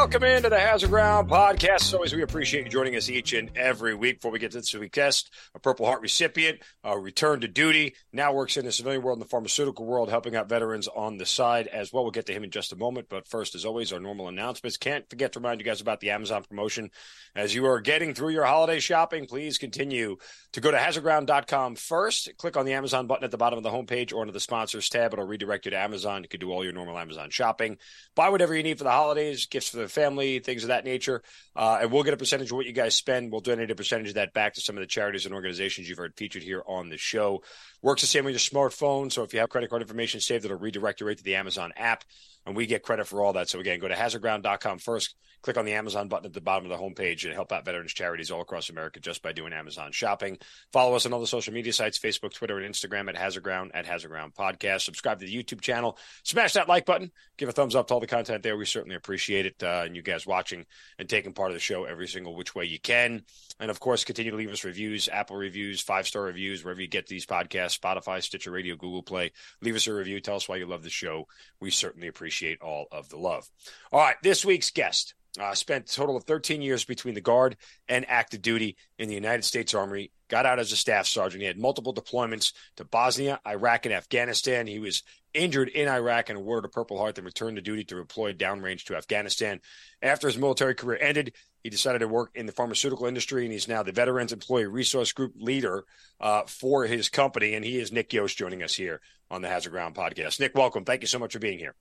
Welcome into the Hazard Ground podcast. As always, we appreciate you joining us each and every week. Before we get to this week's guest, a Purple Heart recipient, a return to duty, now works in the civilian world and the pharmaceutical world, helping out veterans on the side as well. We'll get to him in just a moment. But first, as always, our normal announcements. Can't forget to remind you guys about the Amazon promotion. As you are getting through your holiday shopping, please continue to go to hazardground.com first. Click on the Amazon button at the bottom of the homepage or under the sponsors tab. It'll redirect you to Amazon. You can do all your normal Amazon shopping. Buy whatever you need for the holidays, gifts for the family, things of that nature. Uh, and we'll get a percentage of what you guys spend. We'll donate a percentage of that back to some of the charities and organizations you've heard featured here on the show. Works the same with your smartphone. So if you have credit card information saved, it'll redirect you right to the Amazon app. And we get credit for all that. So again, go to hazardground.com first click on the Amazon button at the bottom of the homepage and help out veterans charities all across America just by doing Amazon shopping. Follow us on all the social media sites Facebook, Twitter, and Instagram at Hazardground at Hazardground Podcast. Subscribe to the YouTube channel. Smash that like button. Give a thumbs up to all the content there. We certainly appreciate it. Uh, and you guys watching and taking part of the show every single which way you can. And of course, continue to leave us reviews, Apple reviews, five star reviews, wherever you get these podcasts, Spotify, Stitcher Radio, Google Play. Leave us a review. Tell us why you love the show. We certainly appreciate all of the love. All right, this week's guest uh, spent a total of 13 years between the Guard and active duty in the United States Army. Got out as a staff sergeant. He had multiple deployments to Bosnia, Iraq, and Afghanistan. He was injured in Iraq and awarded a Purple Heart, then returned to duty to deploy downrange to Afghanistan. After his military career ended, he decided to work in the pharmaceutical industry, and he's now the Veterans Employee Resource Group leader uh, for his company. And he is Nick Yost joining us here on the Hazard Ground podcast. Nick, welcome. Thank you so much for being here.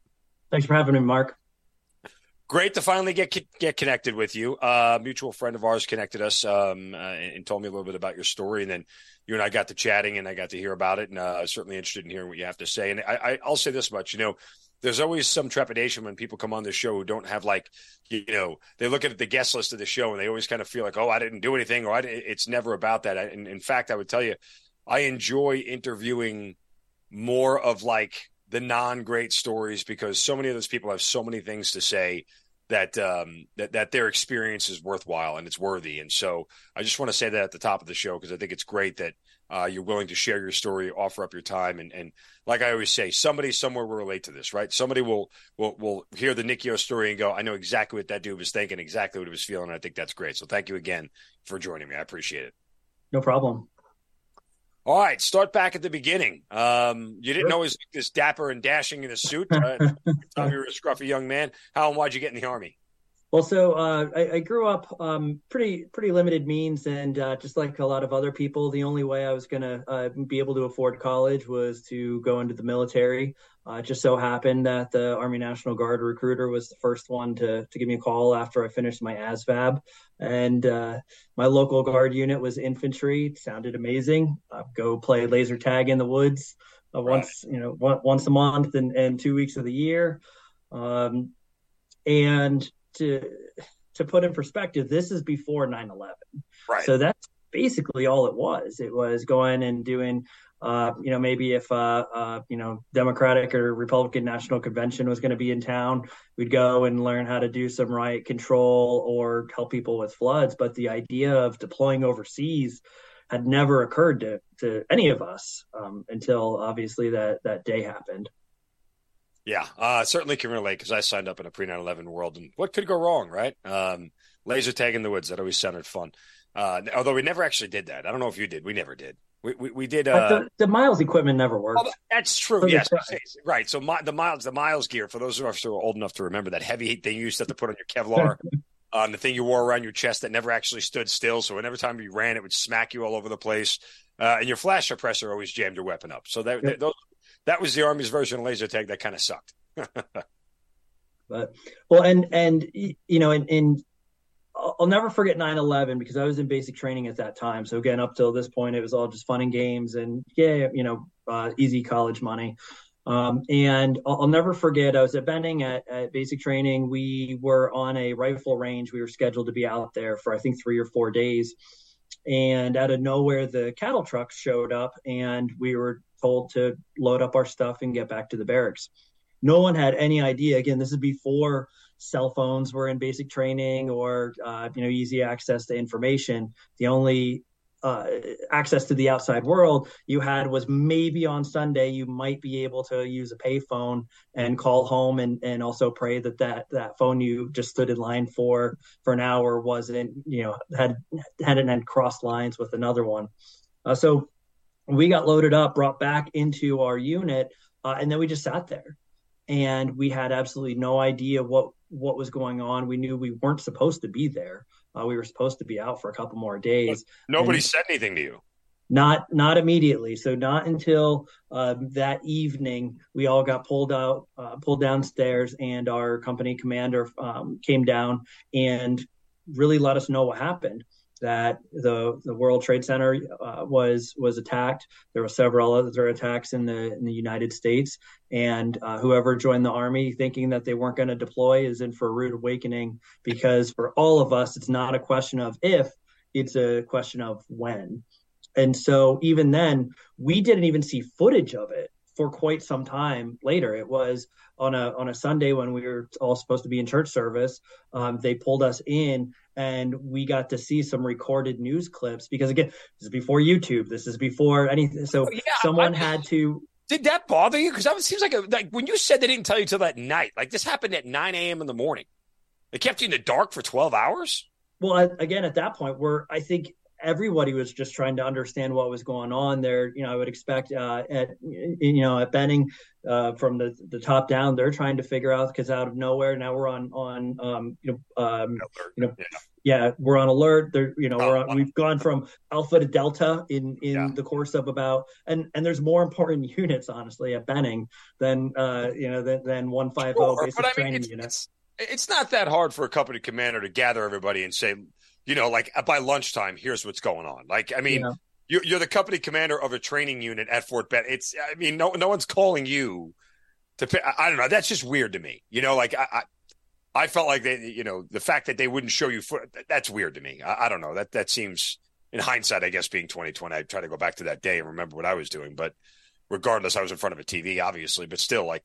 Thanks for having me, Mark great to finally get get connected with you. Uh, a mutual friend of ours connected us um, uh, and told me a little bit about your story, and then you and I got to chatting, and I got to hear about it, and uh, I was certainly interested in hearing what you have to say. And I, I, will say this much, you know. There's always some trepidation when people come on the show who don't have like, you know, they look at the guest list of the show and they always kind of feel like, oh, I didn't do anything, or I it's never about that. And in fact, I would tell you, I enjoy interviewing more of like the non great stories because so many of those people have so many things to say that um, that that their experience is worthwhile and it's worthy. And so I just want to say that at the top of the show because I think it's great that uh, you're willing to share your story, offer up your time, and and like I always say, somebody somewhere will relate to this, right? Somebody will will will hear the Nick Yost story and go, I know exactly what that dude was thinking, exactly what he was feeling. I think that's great. So thank you again for joining me. I appreciate it. No problem. All right, start back at the beginning. Um, you didn't always look this dapper and dashing in a suit. Uh, time you were a scruffy young man. How and why'd you get in the army? Well, so uh, I, I, grew up um, pretty pretty limited means, and uh, just like a lot of other people, the only way I was going to uh, be able to afford college was to go into the military. Uh, it just so happened that the Army National Guard recruiter was the first one to to give me a call after I finished my ASVAB, and uh, my local guard unit was infantry. It sounded amazing. go play laser tag in the woods uh, once you know one, once a month and, and two weeks of the year. Um, and to to put in perspective, this is before 9/11. Right. So that's basically all it was. It was going and doing uh, you know, maybe if uh, uh, you know Democratic or Republican National Convention was going to be in town, we'd go and learn how to do some riot control or help people with floods. But the idea of deploying overseas had never occurred to to any of us um, until obviously that that day happened. Yeah, uh, certainly can relate because I signed up in a pre 9 11 world. And what could go wrong, right? Um, laser tag in the woods. That always sounded fun. Uh, although we never actually did that. I don't know if you did. We never did. We, we, we did. Uh, the, the, Miles equipment never worked. Oh, that's true. Yes, right. So my, the Miles, the Miles gear for those of us who are old enough to remember that heavy thing you used to have to put on your Kevlar, um, the thing you wore around your chest that never actually stood still. So whenever time you ran, it would smack you all over the place. Uh, and your flash suppressor always jammed your weapon up. So that, yep. those, that was the Army's version of laser tag that kind of sucked. but well, and and you know, in, in I'll never forget 9/11 because I was in basic training at that time. So again, up till this point, it was all just fun and games, and yeah, you know, uh, easy college money. Um, and I'll, I'll, never forget, I was at Benning at, at, basic training. We were on a rifle range. We were scheduled to be out there for I think three or four days, and out of nowhere, the cattle trucks showed up, and we were told to load up our stuff and get back to the barracks. No one had any idea. Again, this is before cell phones were in basic training or uh, you know easy access to information. The only uh, access to the outside world you had was maybe on Sunday you might be able to use a payphone and call home and and also pray that that that phone you just stood in line for for an hour wasn't you know had hadn't had crossed lines with another one. Uh, so we got loaded up, brought back into our unit, uh, and then we just sat there, and we had absolutely no idea what what was going on. We knew we weren't supposed to be there. Uh, we were supposed to be out for a couple more days. But nobody said anything to you. Not not immediately. So not until uh, that evening, we all got pulled out, uh, pulled downstairs, and our company commander um, came down and really let us know what happened that the the World Trade Center uh, was was attacked. There were several other attacks in the in the United States, and uh, whoever joined the army thinking that they weren't going to deploy is in for a rude awakening. Because for all of us, it's not a question of if; it's a question of when. And so even then, we didn't even see footage of it for quite some time later. It was on a on a Sunday when we were all supposed to be in church service. Um, they pulled us in and we got to see some recorded news clips because again, this is before YouTube. This is before anything. So oh, yeah, someone I, had to. Did that bother you? Because it seems like a, like when you said they didn't tell you till that night. Like this happened at 9 a.m. in the morning. They kept you in the dark for 12 hours. Well, again, at that point, where I think everybody was just trying to understand what was going on there. You know, I would expect uh, at you know at Benning uh, from the the top down, they're trying to figure out because out of nowhere now we're on on um, you know um, you know. Yeah. yeah. we're on alert. There, you know, oh, we're on, we've gone from alpha to delta in in yeah. the course of about and and there's more important units honestly at Benning than uh you know than, than one five zero oh basic training it's, units. It's, it's not that hard for a company commander to gather everybody and say, you know, like uh, by lunchtime, here's what's going on. Like, I mean, yeah. you're, you're the company commander of a training unit at Fort Benning. It's, I mean, no, no one's calling you to. I, I don't know. That's just weird to me. You know, like I, I I felt like they, you know, the fact that they wouldn't show you foot, that's weird to me. I, I, don't know. That that seems, in hindsight, I guess being 2020, I try to go back to that day and remember what I was doing. But regardless, I was in front of a TV, obviously, but still, like,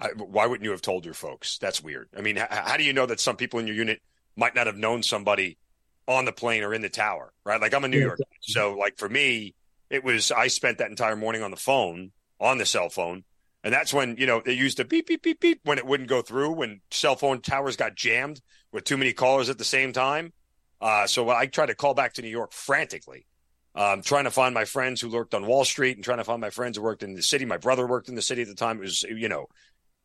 I, why wouldn't you have told your folks? That's weird. I mean, h- how do you know that some people in your unit might not have known somebody on the plane or in the tower, right? Like I'm a New York, so like for me, it was I spent that entire morning on the phone, on the cell phone, and that's when you know they used to beep beep beep beep when it wouldn't go through when cell phone towers got jammed with too many callers at the same time. Uh, so I tried to call back to New York frantically, um, trying to find my friends who worked on Wall Street and trying to find my friends who worked in the city. My brother worked in the city at the time. It was you know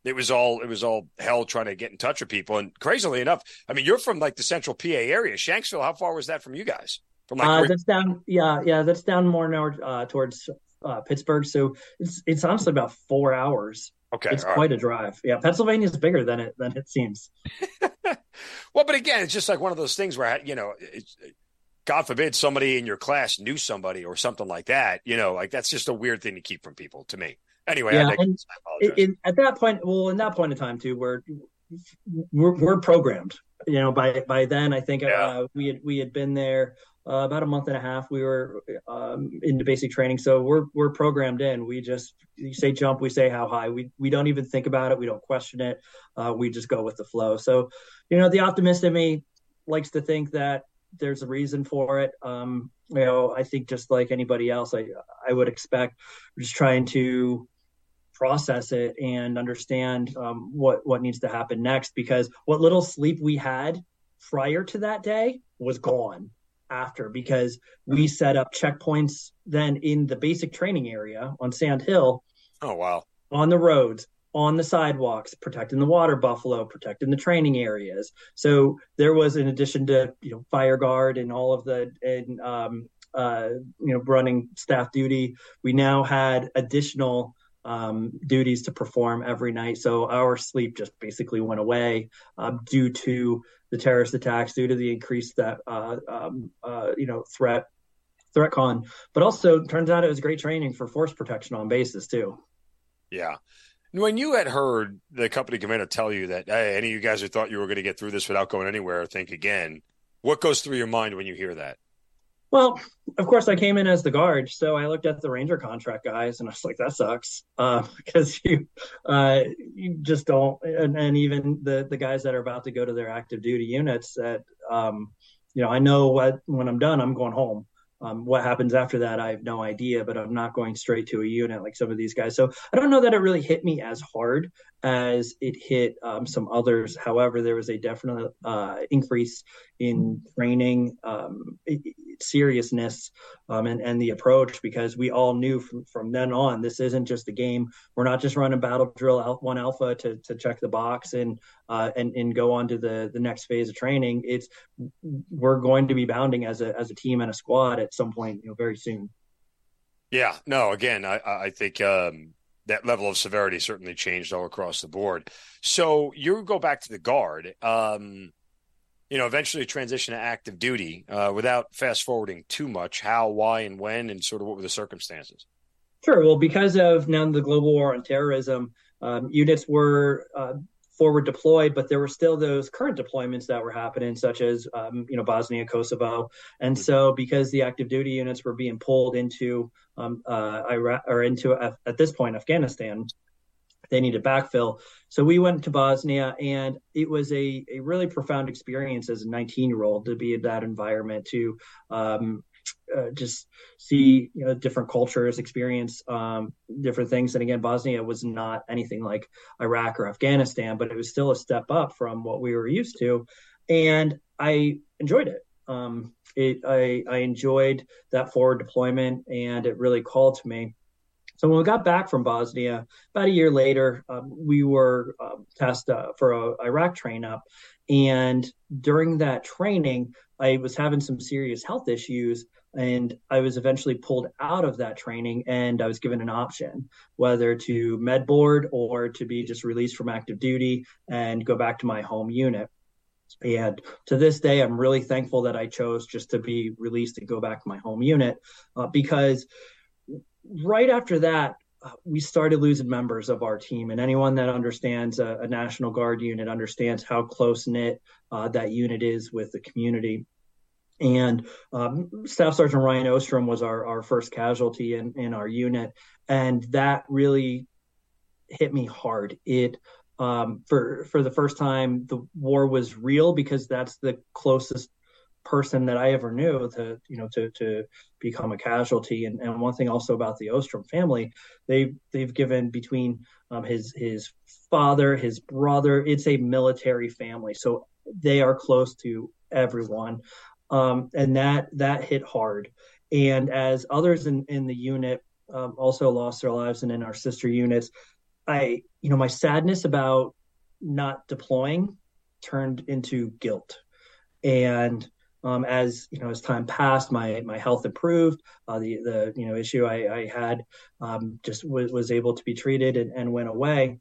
it was all it was all hell trying to get in touch with people. And crazily enough, I mean, you're from like the central PA area, Shanksville. How far was that from you guys? From like uh, that's down, yeah, yeah, that's down more north uh, towards uh, Pittsburgh. So it's it's honestly about four hours. Okay, it's quite right. a drive. Yeah, Pennsylvania is bigger than it than it seems. well, but again, it's just like one of those things where you know, God forbid somebody in your class knew somebody or something like that. You know, like that's just a weird thing to keep from people. To me. Anyway, yeah, it, it, at that point, well, in that point in time too, we're we're, we're programmed. You know, by by then, I think yeah. uh, we had we had been there uh, about a month and a half. We were um, into basic training, so we're we're programmed in. We just you say jump, we say how high. We we don't even think about it. We don't question it. Uh, we just go with the flow. So, you know, the optimist in me likes to think that there's a reason for it. Um, you know, I think just like anybody else, I I would expect just trying to process it and understand um, what what needs to happen next because what little sleep we had prior to that day was gone after because we set up checkpoints then in the basic training area on Sand Hill. Oh wow. On the roads, on the sidewalks, protecting the water buffalo, protecting the training areas. So there was in addition to, you know, fire guard and all of the and um uh you know running staff duty, we now had additional um, duties to perform every night. So our sleep just basically went away um, due to the terrorist attacks, due to the increased that uh, um, uh, you know threat threat con. But also turns out it was great training for force protection on bases too. Yeah. When you had heard the company commander tell you that, hey, any of you guys who thought you were going to get through this without going anywhere, think again. What goes through your mind when you hear that? Well, of course, I came in as the guard, so I looked at the Ranger contract guys, and I was like, "That sucks," uh, because you uh, you just don't, and, and, even the the guys that are about to go to their active duty units that um, you know, I know what when I'm done, I'm going home. Um, what happens after that, I have no idea, but I'm not going straight to a unit like some of these guys. So I don't know that it really hit me as hard as it hit um, some others. However, there was a definite uh, increase in training um, seriousness um, and, and the approach because we all knew from, from then on this isn't just a game. We're not just running battle drill one alpha to, to check the box and uh, and and go on to the the next phase of training. It's we're going to be bounding as a as a team and a squad at some point, you know, very soon. Yeah, no. Again, I I think um, that level of severity certainly changed all across the board. So you go back to the guard. Um, you know, eventually transition to active duty uh, without fast forwarding too much. How, why, and when, and sort of what were the circumstances? Sure. Well, because of now the global war on terrorism, um, units were uh, forward deployed, but there were still those current deployments that were happening, such as um, you know Bosnia, Kosovo, and so because the active duty units were being pulled into um, uh, Iraq or into at this point Afghanistan, they needed backfill. So we went to Bosnia, and it was a, a really profound experience as a 19 year old to be in that environment, to um, uh, just see you know different cultures, experience um, different things. And again, Bosnia was not anything like Iraq or Afghanistan, but it was still a step up from what we were used to, and I enjoyed it. Um, it I, I enjoyed that forward deployment, and it really called to me. So when we got back from Bosnia, about a year later, um, we were um, tasked uh, for a Iraq train up, and during that training, I was having some serious health issues, and I was eventually pulled out of that training, and I was given an option whether to med board or to be just released from active duty and go back to my home unit. And to this day, I'm really thankful that I chose just to be released and go back to my home unit uh, because right after that, we started losing members of our team. And anyone that understands a, a National Guard unit understands how close knit uh, that unit is with the community. And um, Staff Sergeant Ryan Ostrom was our, our first casualty in, in our unit. And that really hit me hard. It um, for for the first time, the war was real because that's the closest person that I ever knew to you know to to become a casualty. And, and one thing also about the Ostrom family, they they've given between um, his his father, his brother. It's a military family, so they are close to everyone, um, and that that hit hard. And as others in in the unit um, also lost their lives, and in our sister units, I you know my sadness about not deploying turned into guilt and um, as you know, as time passed, my my health improved. Uh, the the you know issue I, I had um, just w- was able to be treated and, and went away.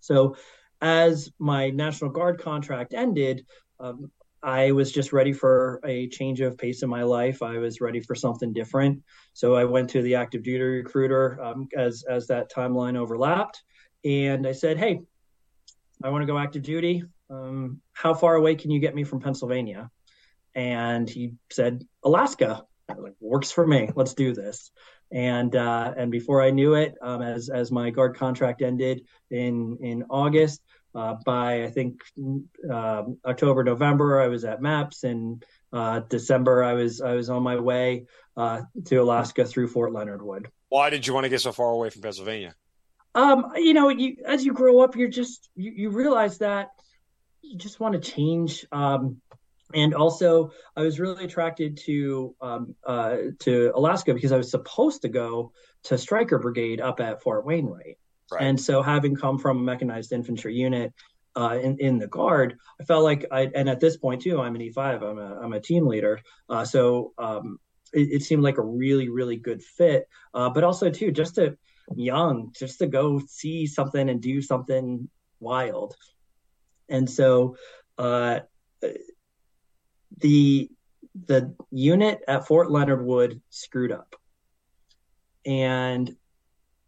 So, as my National Guard contract ended, um, I was just ready for a change of pace in my life. I was ready for something different. So I went to the active duty recruiter um, as as that timeline overlapped, and I said, "Hey, I want to go active duty. Um, how far away can you get me from Pennsylvania?" And he said Alaska. like, works for me. Let's do this. And uh, and before I knew it, um, as as my guard contract ended in in August, uh, by I think uh, October November, I was at MEPS, and uh, December I was I was on my way uh, to Alaska through Fort Leonard Wood. Why did you want to get so far away from Pennsylvania? Um, you know, you, as you grow up, you're just you, you realize that you just want to change. Um, and also I was really attracted to um, uh, to Alaska because I was supposed to go to Stryker Brigade up at Fort Wainwright, right. and so having come from a mechanized infantry unit uh, in in the Guard, I felt like I and at this point too, I'm an E5, I'm a I'm a team leader, uh, so um, it, it, seemed like a really really good fit, uh, but also too just to young, just to go see something and do something wild, and so. The the unit at Fort Leonard Wood screwed up. And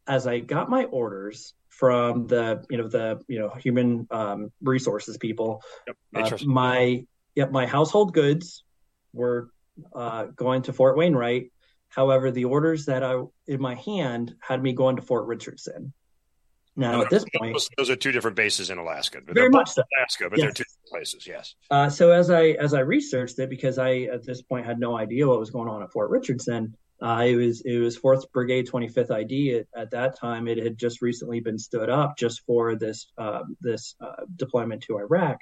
as I got my orders from the you know the you know human um, resources people, yep, uh, my yep my household goods were uh, going to Fort Wainwright. However, the orders that I in my hand had me going to Fort Richardson. Now, no, at this point, those, those, are two different bases in Alaska. Very much so. Alaska, but yes. they're two places. Yes. Uh, so as I as I researched it, because I at this point had no idea what was going on at Fort Richardson, uh, it was it was Fourth Brigade, 25th ID. At, at, that time, it had just recently been stood up just for this uh, this uh, deployment to Iraq.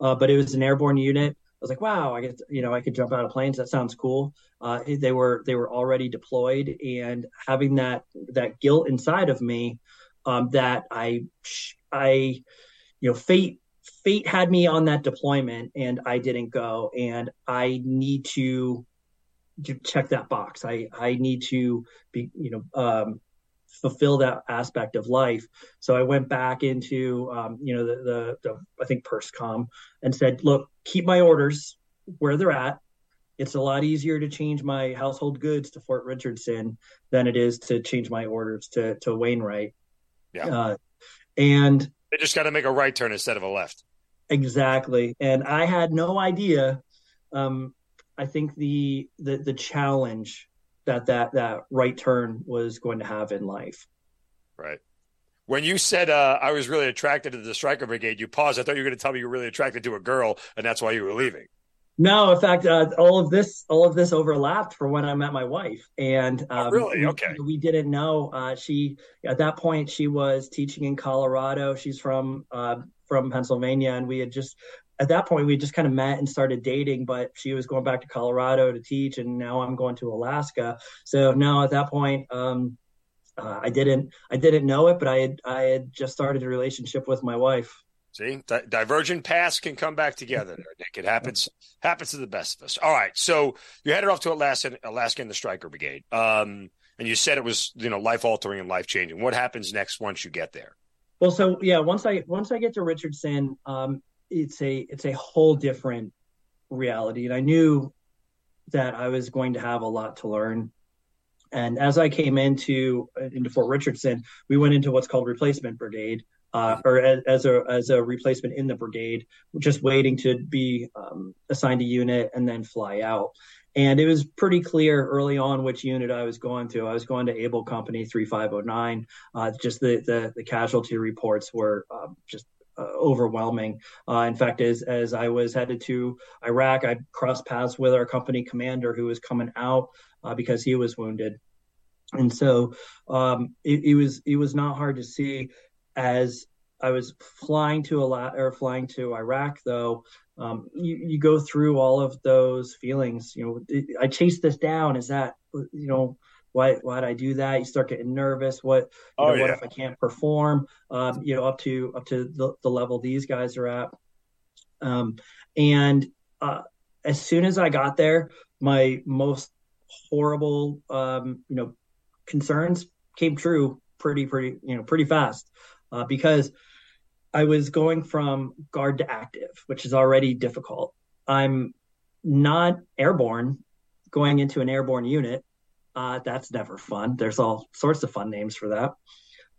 Uh, but it was an airborne unit. I was like, wow, I get you know I could jump out of planes. That sounds cool. Uh, they were they were already deployed, and having that that guilt inside of me um, that I I you know fate fate had me on that deployment and I didn't go, and I need to check that box. I I need to be you know um, fulfill that aspect of life. So I went back into um, you know the, the, the I think PERSCOM and said, look, keep my orders where they're at. It's a lot easier to change my household goods to Fort Richardson than it is to change my orders to to Wainwright. Yeah. Uh, and they just got to make a right turn instead of a left. Exactly. And I had no idea um, I think the the the challenge that that that right turn was going to have in life. Right. When you said uh, I was really attracted to the Stryker Brigade, you paused. I thought you were going to tell me you were really attracted to a girl, and that's why you were leaving. No, in fact, uh, all of this all of this overlapped for when I met my wife, and oh, um, oh, really, okay, we, we didn't know. Uh, she at that point she was teaching in Colorado. She's from uh, from Pennsylvania, and we had just at that point we just kind of met and started dating but she was going back to colorado to teach. And now i'm going to alaska. So now at that point um, uh, i didn't i didn't know it but i had i had just started a relationship with my wife see? Di- divergent paths can come back together there nick. It happens happens to the best of us. All right. So you headed off to alaska alaska in the Stryker brigade. Um, and you said it was you know life altering and life changing what happens next once you get there? Well, so yeah, once I once I get to Richardson, um, it's a it's a whole different reality. And i knew that i was going to have a lot to learn. And as i came into into fort richardson we went into what's called replacement brigade uh, or as, as, a as a replacement in the brigade just waiting to be um, assigned a unit and then fly out and it was pretty clear early on which unit I was going to. I was going to Able Company 3509. Uh, just the, the, the casualty reports were um, just uh, overwhelming. Uh, in fact, as as I was headed to Iraq, I crossed paths with our company commander who was coming out uh, because he was wounded, and so um, it, it, was it was not hard to see as I was flying to a lot or flying to Iraq though. Um, you, you go through all of those feelings. You know, I chased this down. Is that you know why why did I do that? You start getting nervous. What you know, oh, yeah. what if I can't perform? Um, you know, up to up to the, the level these guys are at. Um, and uh, as soon as I got there, my most horrible um, you know concerns came true pretty pretty you know pretty fast uh, because I was going from guard to active, which is already difficult. I'm not airborne going into an airborne unit uh, that's never fun. There's all sorts of fun names for that.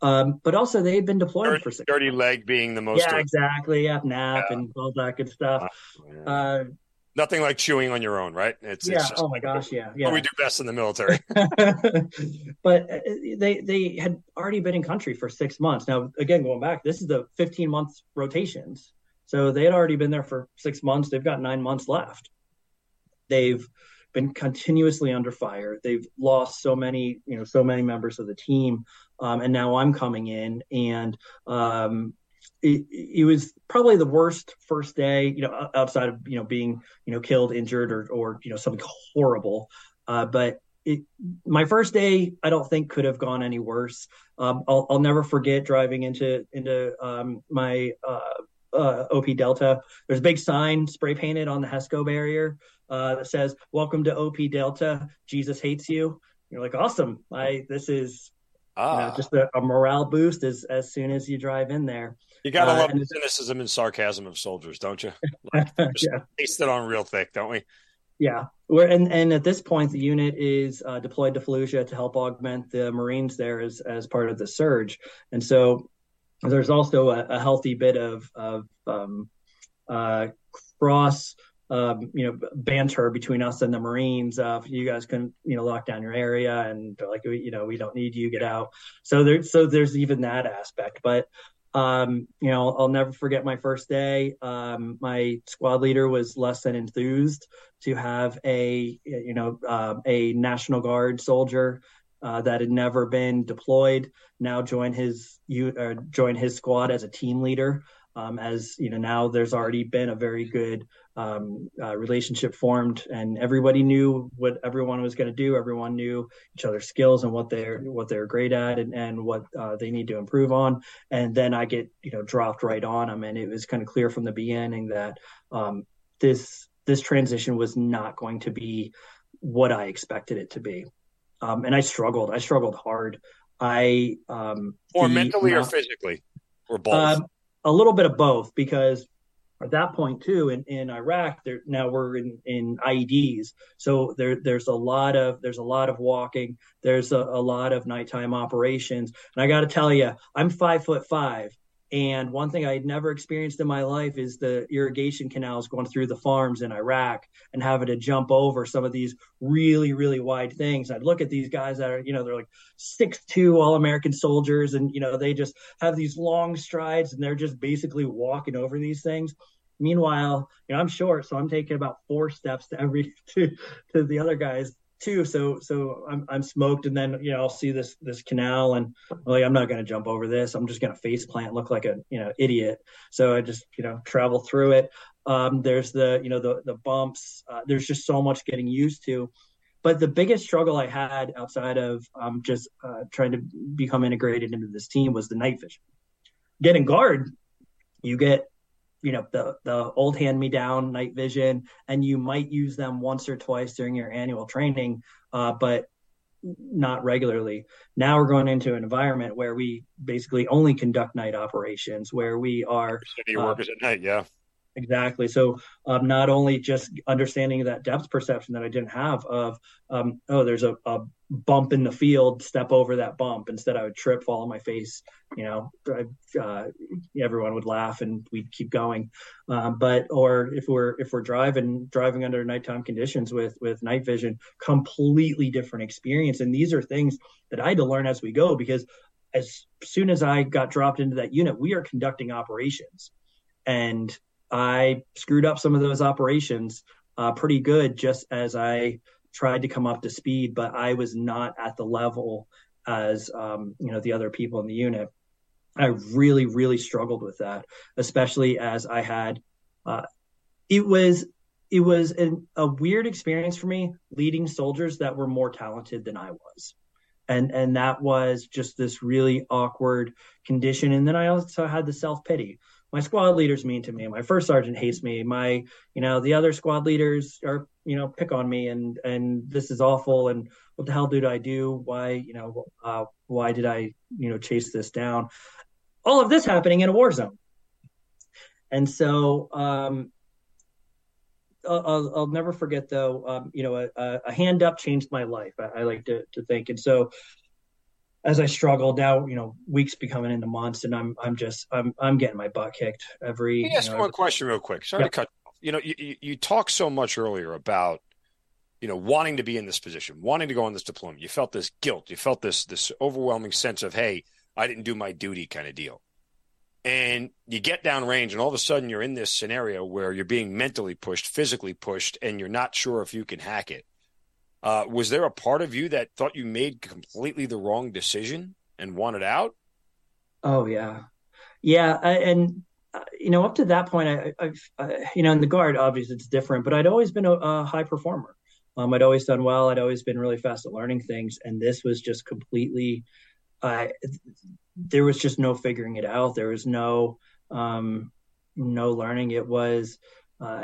Um, but also they had been deployed dirty, for six dirty leg being the most. Yeah, exactly. Yeah, nap yeah. and all that good stuff. Uh, Nothing like chewing on your own, right? It's yeah. It's just, oh my gosh, yeah, yeah. we do best in the military. but uh, they they had already been in country for six months. Now, again, going back, this is the 15 months rotations. So they had already been there for six months. They've got nine months left. They've been continuously under fire. They've lost so many, you know, so many members of the team, um, and now I'm coming in, and um, it, it, was probably the worst first day, you know, outside of you know being you know killed, injured, or or you know something horrible. Uh, but it, my first day, I don't think could have gone any worse. Um, I'll, I'll, never forget driving into into um, my uh, uh, OP Delta. There's a big sign spray painted on the HESCO barrier uh, that says "Welcome to OP Delta. Jesus hates you." You're like, awesome. I this is ah. you know, just a, a, morale boost as as soon as you drive in there. You gotta uh, love the cynicism and sarcasm of soldiers, don't you? Like, yeah, taste it on real thick, don't we? Yeah, we're and and at this point, the unit is uh, deployed to Fallujah to help augment the Marines there as as part of the surge, and so there's also a, a healthy bit of of um, uh, cross um, you know, banter between us and the Marines. Uh, you guys can, you know, lock down your area and like, you know, we don't need you, get out. So there, so there's even that aspect. But, um, you know, I'll never forget my first day. Um, my squad leader was less than enthused to have a, you know, uh, a National Guard soldier uh, that had never been deployed now join his you uh, join his squad as a team leader. Um, as you know, now there's already been a very good um, uh, relationship formed, and everybody knew what everyone was going to do. Everyone knew each other's skills and what they're what they're great at, and, and what uh, they need to improve on. And then I get you know dropped right on them, and it was kind of clear from the beginning that um, this this transition was not going to be what I expected it to be. Um, and I struggled. I struggled hard. I um, or mentally or physically or both. Um, a little bit of both because at that point too in, in Iraq there now we're in, in IEDs so there there's a lot of there's a lot of walking there's a, a lot of nighttime operations and I got to tell you I'm five foot five and one thing I had never experienced in my life is the irrigation canals going through the farms in Iraq and having to jump over some of these really, really wide things. I'd look at these guys that are, you know, they're like six two all American soldiers, and you know, they just have these long strides and they're just basically walking over these things. Meanwhile, you know, I'm short, so I'm taking about four steps to every to to the other guys too. So so I'm I'm smoked, and then you know I'll see this this canal, and I'm like I'm not going to jump over this. I'm just going to face plant, look like a you know idiot. So I just you know travel through it. Um, there's the you know the the bumps. Uh, there's just so much getting used to. But the biggest struggle I had outside of um, just uh, trying to become integrated into this team was the night vision. Getting guard, you get you know the the old hand me down night vision and you might use them once or twice during your annual training uh, but not regularly now we're going into an environment where we basically only conduct night operations where we are uh, workers at night yeah Exactly. So um, not only just understanding that depth perception that I didn't have of, um, oh, there's a, a, bump in the field, step over that bump. Instead, I would trip, fall on my face. You know, uh, everyone would laugh and we'd keep going. Um, but or if we're if we're driving driving under nighttime conditions with with night vision, completely different experience. And these are things that I had to learn as we go because as soon as I got dropped into that unit, we are conducting operations and I screwed up some of those operations uh, pretty good just as I tried to come up to speed, but I was not at the level as um, you know the other people in the unit. I really, really struggled with that, especially as I had. Uh, it was it was an, a weird experience for me leading soldiers that were more talented than I was, and and that was just this really awkward condition. And then I also had the self pity my squad leader's mean to me. My first sergeant hates me. My, you know, the other squad leaders are, you know, pick on me and, and this is awful. And what the hell did I do? Why, you know, uh, why did I, you know, chase this down? All of this happening in a war zone. And so, um, I'll, I'll, never forget though, um, you know, a, a, hand up changed my life. I, I like to, to think. And so as I struggled now, you know, weeks becoming into months, and I'm I'm just I'm I'm getting my butt kicked every. Let me ask you know, one every... question real quick. Sorry to cut. You, know, you, you you talked so much earlier about you know wanting to be in this position, wanting to go on this deployment. You felt this guilt. You felt this this overwhelming sense of hey, I didn't do my duty kind of deal. And you get down range, and all of a sudden you're in this scenario where you're being mentally pushed, physically pushed, and you're not sure if you can hack it uh, was there a part of you that thought you made completely the wrong decision and wanted out? Oh yeah, yeah, I, and uh, you know up to that point, I, have uh, you know in the guard obviously it's different, but I'd always been a, a high performer. Um, I'd always done well. I'd always been really fast at learning things, and this was just completely. Uh, there was just no figuring it out. There was no um, no learning. It was uh,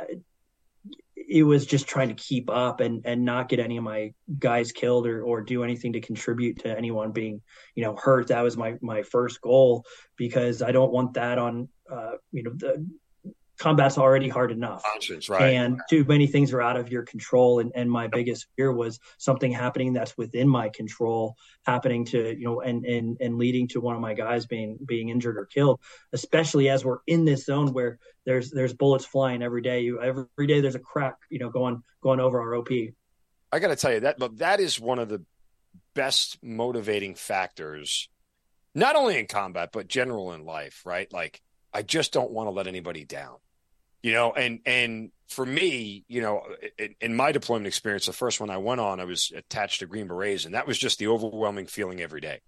it was just trying to keep up and and not get any of my guys killed or or do anything to contribute to anyone being you know hurt. That was my my first goal because i don't want that on uh you know the combat's already hard enough. Conscience, right. And too many things are out of your control. And, and my biggest fear was something happening that's within my control happening to, you know, and, and, and leading to one of my guys being, being injured or killed, especially as we're in this zone where there's, there's bullets flying every day. You, every, every day there's a crack, you know, going, going over our OP. I got to tell you that, but that is one of the best motivating factors, not only in combat, but general in life, right? Like, I just don't want to let anybody down you know and and for me you know in, in, my deployment experience the first one i went on i was attached to green berets and that was just the overwhelming feeling every day.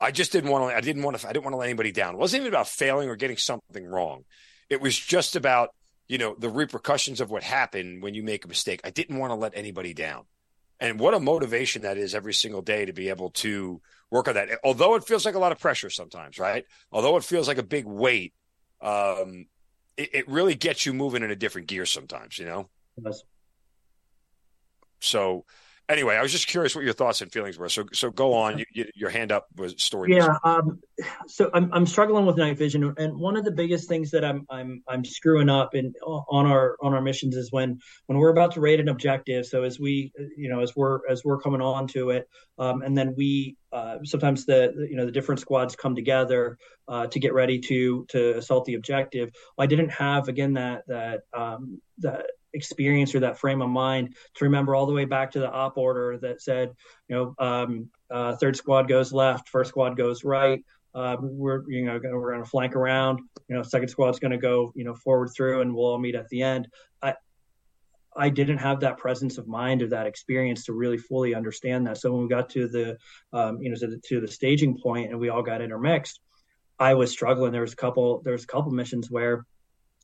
I just didn't want to i didn't want to i didn't want to let anybody down. It wasn't even about failing or getting something wrong. It was just about you know the repercussions of what happened when you make a mistake. I didn't want to let anybody down. And what a motivation that is every single day to be able to work on that. Although it feels like a lot of pressure sometimes right? Although it feels like a big weight um, it, it really gets you moving in a different gear sometimes, you know? Yes. So anyway, I was just curious what your thoughts and feelings were. So, so go on. You, you, your hand up was story. Yeah. Um, so I'm I'm struggling with night vision, and one of the biggest things that I'm I'm I'm screwing up in on our on our missions is when when we're about to raid an objective. So as we you know as we're as we're coming on to it, um, and then we uh, sometimes the you know the different squads come together uh, to get ready to to assault the objective. I didn't have again that that um, that experience or that frame of mind to remember all the way back to the op order that said, you know, um, uh, third squad goes left, first squad goes right. Uh, we're you know we're going to flank around. You know, second squad's going to go you know forward through, and we'll all meet at the end. I I didn't have that presence of mind or that experience to really fully understand that. So when we got to the um, you know to the, to the staging point and we all got intermixed, I was struggling. There was a couple there was a couple missions where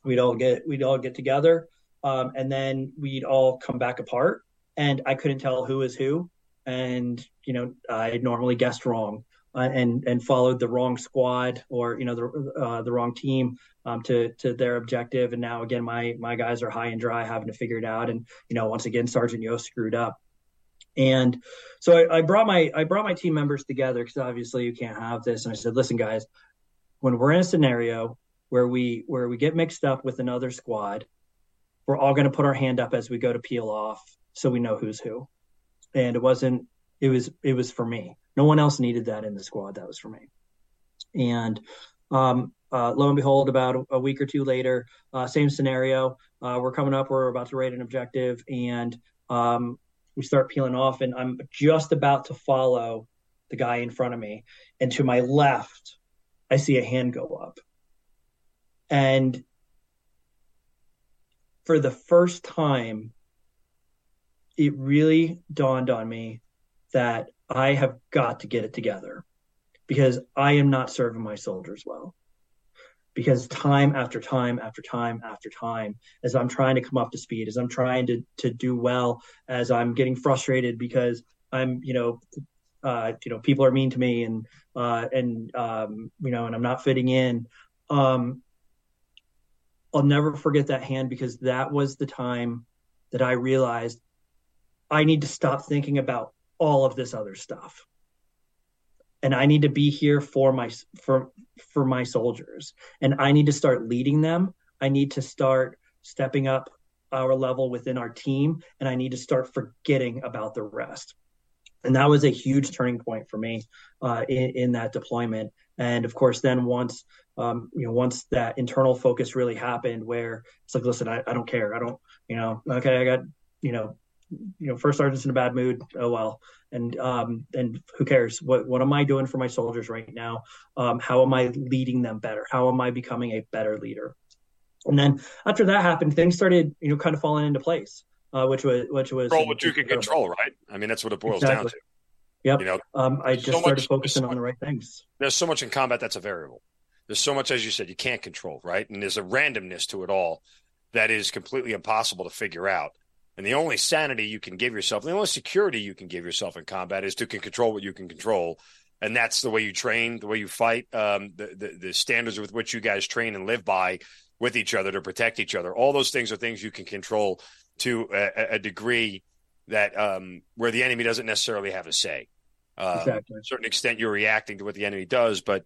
we'd all get we'd all get together um, and then we'd all come back apart, and I couldn't tell who was who, and you know I normally guessed wrong. Uh, and and followed the wrong squad or you know the uh, the wrong team um, to to their objective. And now again, my my guys are high and dry, having to figure it out. And you know, once again, Sergeant Yost screwed up. And so I, I brought my I brought my team members together because obviously you can't have this. And I said, listen, guys, when we're in a scenario where we where we get mixed up with another squad, we're all going to put our hand up as we go to peel off so we know who's who. And it wasn't it was it was for me. No one else needed that in the squad. That was for me. And um, uh, lo and behold about a, week or two later uh, same scenario. Uh, we're coming up we're about to raid an objective and um, we start peeling off and i'm just about to follow the guy in front of me and to my left i see a hand go up. And for the first time, it really dawned on me that I have got to get it together because I am not serving my soldiers well. Because time after time after time after time, as I'm trying to come up to speed, as I'm trying to to do well, as I'm getting frustrated because I'm, you know, uh, you know, people are mean to me and uh, and um, you know, and I'm not fitting in. Um, I'll never forget that hand because that was the time that I realized I need to stop thinking about all of this other stuff. And I need to be here for my for for my soldiers. And I need to start leading them. I need to start stepping up our level within our team and I need to start forgetting about the rest. And that was a huge turning point for me uh, in, in that deployment. And of course, then once um, you know, once that internal focus really happened, where it's like, listen, I, I don't care. I don't, you know, okay, I got, you know, you know, first sergeant's in a bad mood. Oh well, and um, and who cares? What what am I doing for my soldiers right now? Um, how am I leading them better? How am I becoming a better leader? And then after that happened, things started, you know, kind of falling into place, uh, which was which was control what you can control, right? I mean, that's what it boils exactly. down to. Yep. You know, um, I just so started much, focusing on the right things. There's so much in combat that's a variable there's so much as you said you can't control right? And there's a randomness to it all that is completely impossible to figure out. And the only sanity you can give yourself the only security you can give yourself in combat is to can control what you can control. And that's the way you train the way you fight um, the, the, the standards with which you guys train and live by with each other to protect each other. All those things are things you can control to a, a degree that um, where the enemy doesn't necessarily have a say. Uh, exactly. to a certain extent you're reacting to what the enemy does but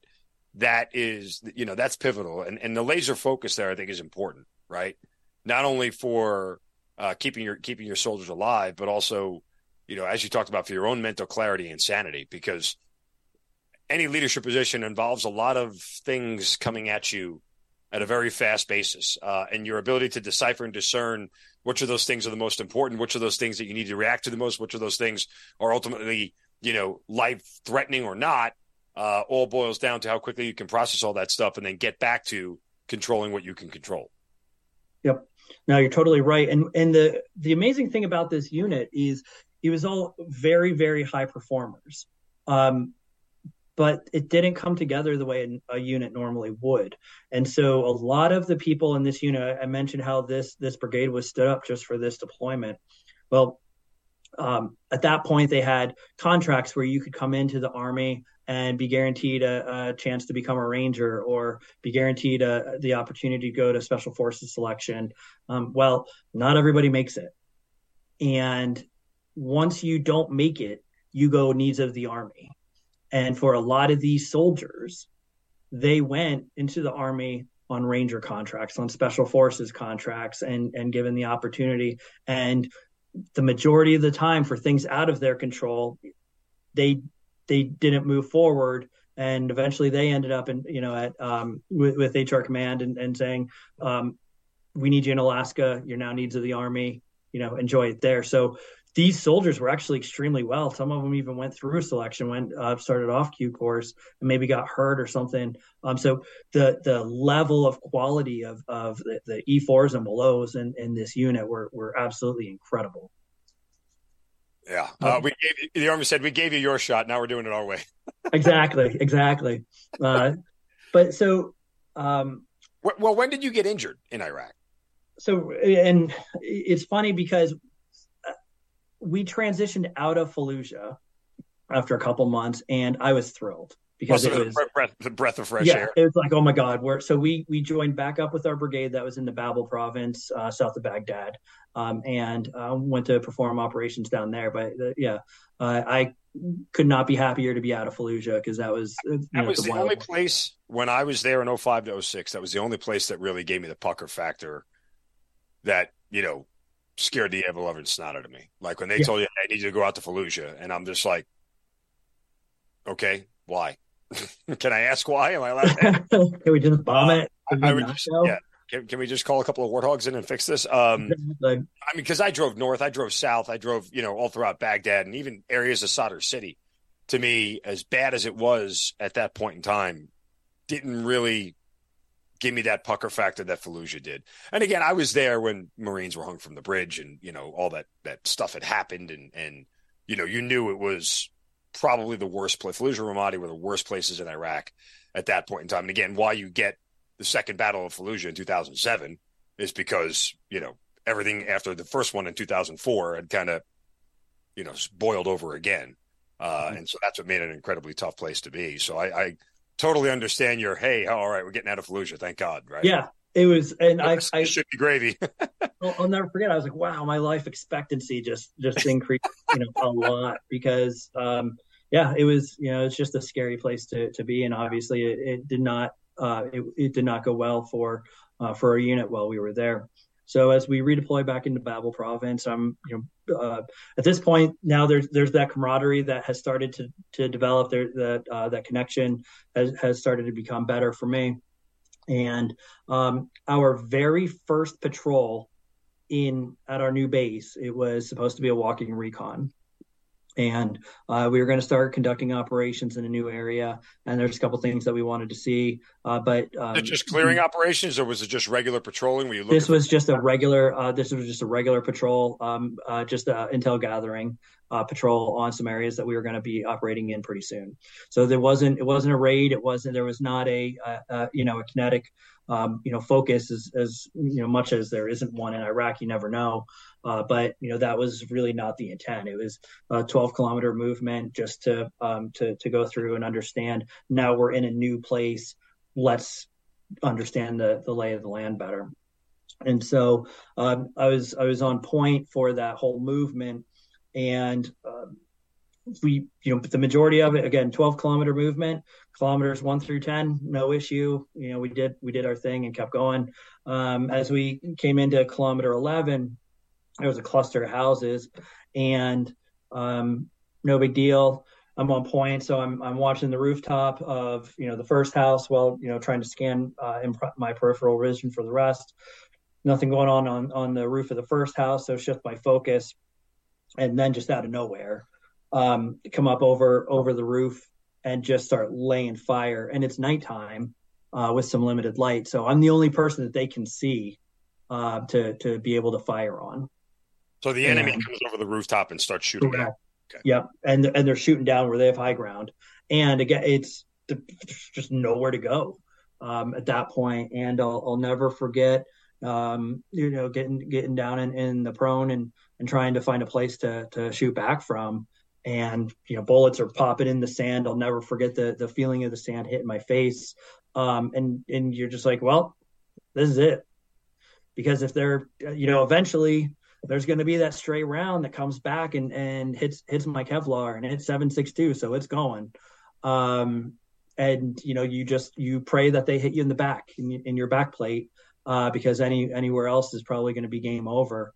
that is you know that's pivotal and and the laser focus there i think is important right? Not only for uh, keeping your keeping your soldiers alive, but also, you know, as you talked about, for your own mental clarity and sanity, because any leadership position involves a lot of things coming at you at a very fast basis, uh, and your ability to decipher and discern which of those things are the most important, which of those things that you need to react to the most, which of those things are ultimately, you know, life threatening or not, uh, all boils down to how quickly you can process all that stuff and then get back to controlling what you can control. Yep. No, you're totally right. And and the the amazing thing about this unit is it was all very very high performers. Um, but it didn't come together the way a unit normally would. And so a lot of the people in this unit, I mentioned how this this brigade was stood up just for this deployment. Well, um, at that point, they had contracts where you could come into the army and be guaranteed a, a chance to become a ranger or be guaranteed a, the opportunity to go to special forces selection. Um, well, not everybody makes it. And once you don't make it, you go needs of the army. And for a lot of these soldiers, they went into the army on ranger contracts, on special forces contracts, and and given the opportunity. And the majority of the time, for things out of their control, they they didn't move forward. And eventually, they ended up in you know at um, with, with HR command and, and saying, um, "We need you in Alaska. You're now needs of the army. You know, enjoy it there." So these soldiers were actually extremely well. Some of them even went through selection, went uh, started off Q course, and maybe got hurt or something. Um, so the the level of quality of of the, the E4s and belows in, in this unit were were absolutely incredible. Yeah, uh, um, we gave, the army said we gave you your shot. Now we're doing it our way. exactly, exactly. Uh, but so, um, well, when did you get injured in Iraq? So, and it's funny because we transitioned out of Fallujah after a couple months, and I was thrilled because it was breath, the breath of fresh yeah, air. It was like, oh my God, we're so we we joined back up with our brigade that was in the Babel province, uh, south of Baghdad, um, and uh, went to perform operations down there. But uh, yeah, I could not be happier to be out of Fallujah because that was uh, that know, was the, the only place when I was there in 05 to 06. That was the only place that really gave me the pucker factor. That you know scared the ever loving snot out of me. Like when they yeah. told you, I need you to go out to Fallujah, and I'm just like, okay, why? can I ask why? Am I allowed? To? can we just bomb it? Uh, I, I would just, yeah. Can, can, we just call a couple of warthogs in and fix this? Um, I mean, because I drove north, I drove south, I drove, you know, all throughout Baghdad and even areas of Sadr City. To me, as bad as it was at that point in time, didn't really give me that pucker factor that Fallujah did. And again, I was there when Marines were hung from the bridge and, you know, all that, that stuff had happened. And, and, you know, you knew it was probably the worst place. Fallujah Ramadi were the worst places in Iraq at that point in time. And again, why you get the second battle of Fallujah in 2007 is because, you know, everything after the first one in 2004 had kind of, you know, boiled over again. Uh, mm-hmm. And so that's what made it an incredibly tough place to be. So I, I totally understand your hey, all right, we're getting out of Fallujah, thank God, right? Yeah, it was, and I, I should be gravy. I'll, I'll, never forget. I was like, wow, my life expectancy just just increased, you know, a lot because, um, yeah, it was, you know, it's just a scary place to to be, and obviously, it, it did not, uh, it, it did not go well for uh, for our unit while we were there. So as we redeploy back into Babel province, I'm you know uh, at this point now there's there's that camaraderie that has started to to develop there that uh, that connection has has started to become better for me, and um, our very first patrol in at our new base it was supposed to be a walking recon and uh, we were going to start conducting operations in a new area. And there's a couple things that we wanted to see, uh, but um, just clearing operations, or was it just regular patrolling? Were you this was just a regular. Uh, this was just a regular patrol, um, uh, just a intel gathering uh, patrol on some areas that we were going to be operating in pretty soon. So there wasn't it wasn't a raid. It wasn't there was not a uh, you know a kinetic um, you know, focus as, as you know much as there isn't one in Iraq. You never know, uh, but you know that was really not the intent. It was a 12 kilometer movement just to um, to to go through and understand. Now we're in a new place. Let's understand the the lay of the land better. And so um, I was I was on point for that whole movement, and um, we, you know, the majority of it again, 12 kilometer movement, kilometers one through 10, no issue. You know, we did we did our thing and kept going. Um, as we came into kilometer 11, there was a cluster of houses, and um, no big deal. I'm on point, so I'm I'm watching the rooftop of you know the first house while you know trying to scan uh, my peripheral vision for the rest. Nothing going on on on the roof of the first house, so shift my focus, and then just out of nowhere, um, come up over over the roof and just start laying fire. And it's nighttime uh, with some limited light, so I'm the only person that they can see uh, to to be able to fire on. So the enemy and, comes over the rooftop and starts shooting. Yeah. Okay. Yep, and and they're shooting down where they have high ground, and again, it's just nowhere to go um, at that point. And I'll, I'll never forget, um, you know, getting getting down in, in the prone and and trying to find a place to to shoot back from. And you know, bullets are popping in the sand. I'll never forget the the feeling of the sand hitting my face. Um, and and you're just like, well, this is it, because if they're, you know, eventually there's going to be that stray round that comes back and and hits hits my Kevlar and it's seven six two, so it's going. Um, and you know you just you pray that they hit you in the back in, in your back plate uh, because any anywhere else is probably going to be game over.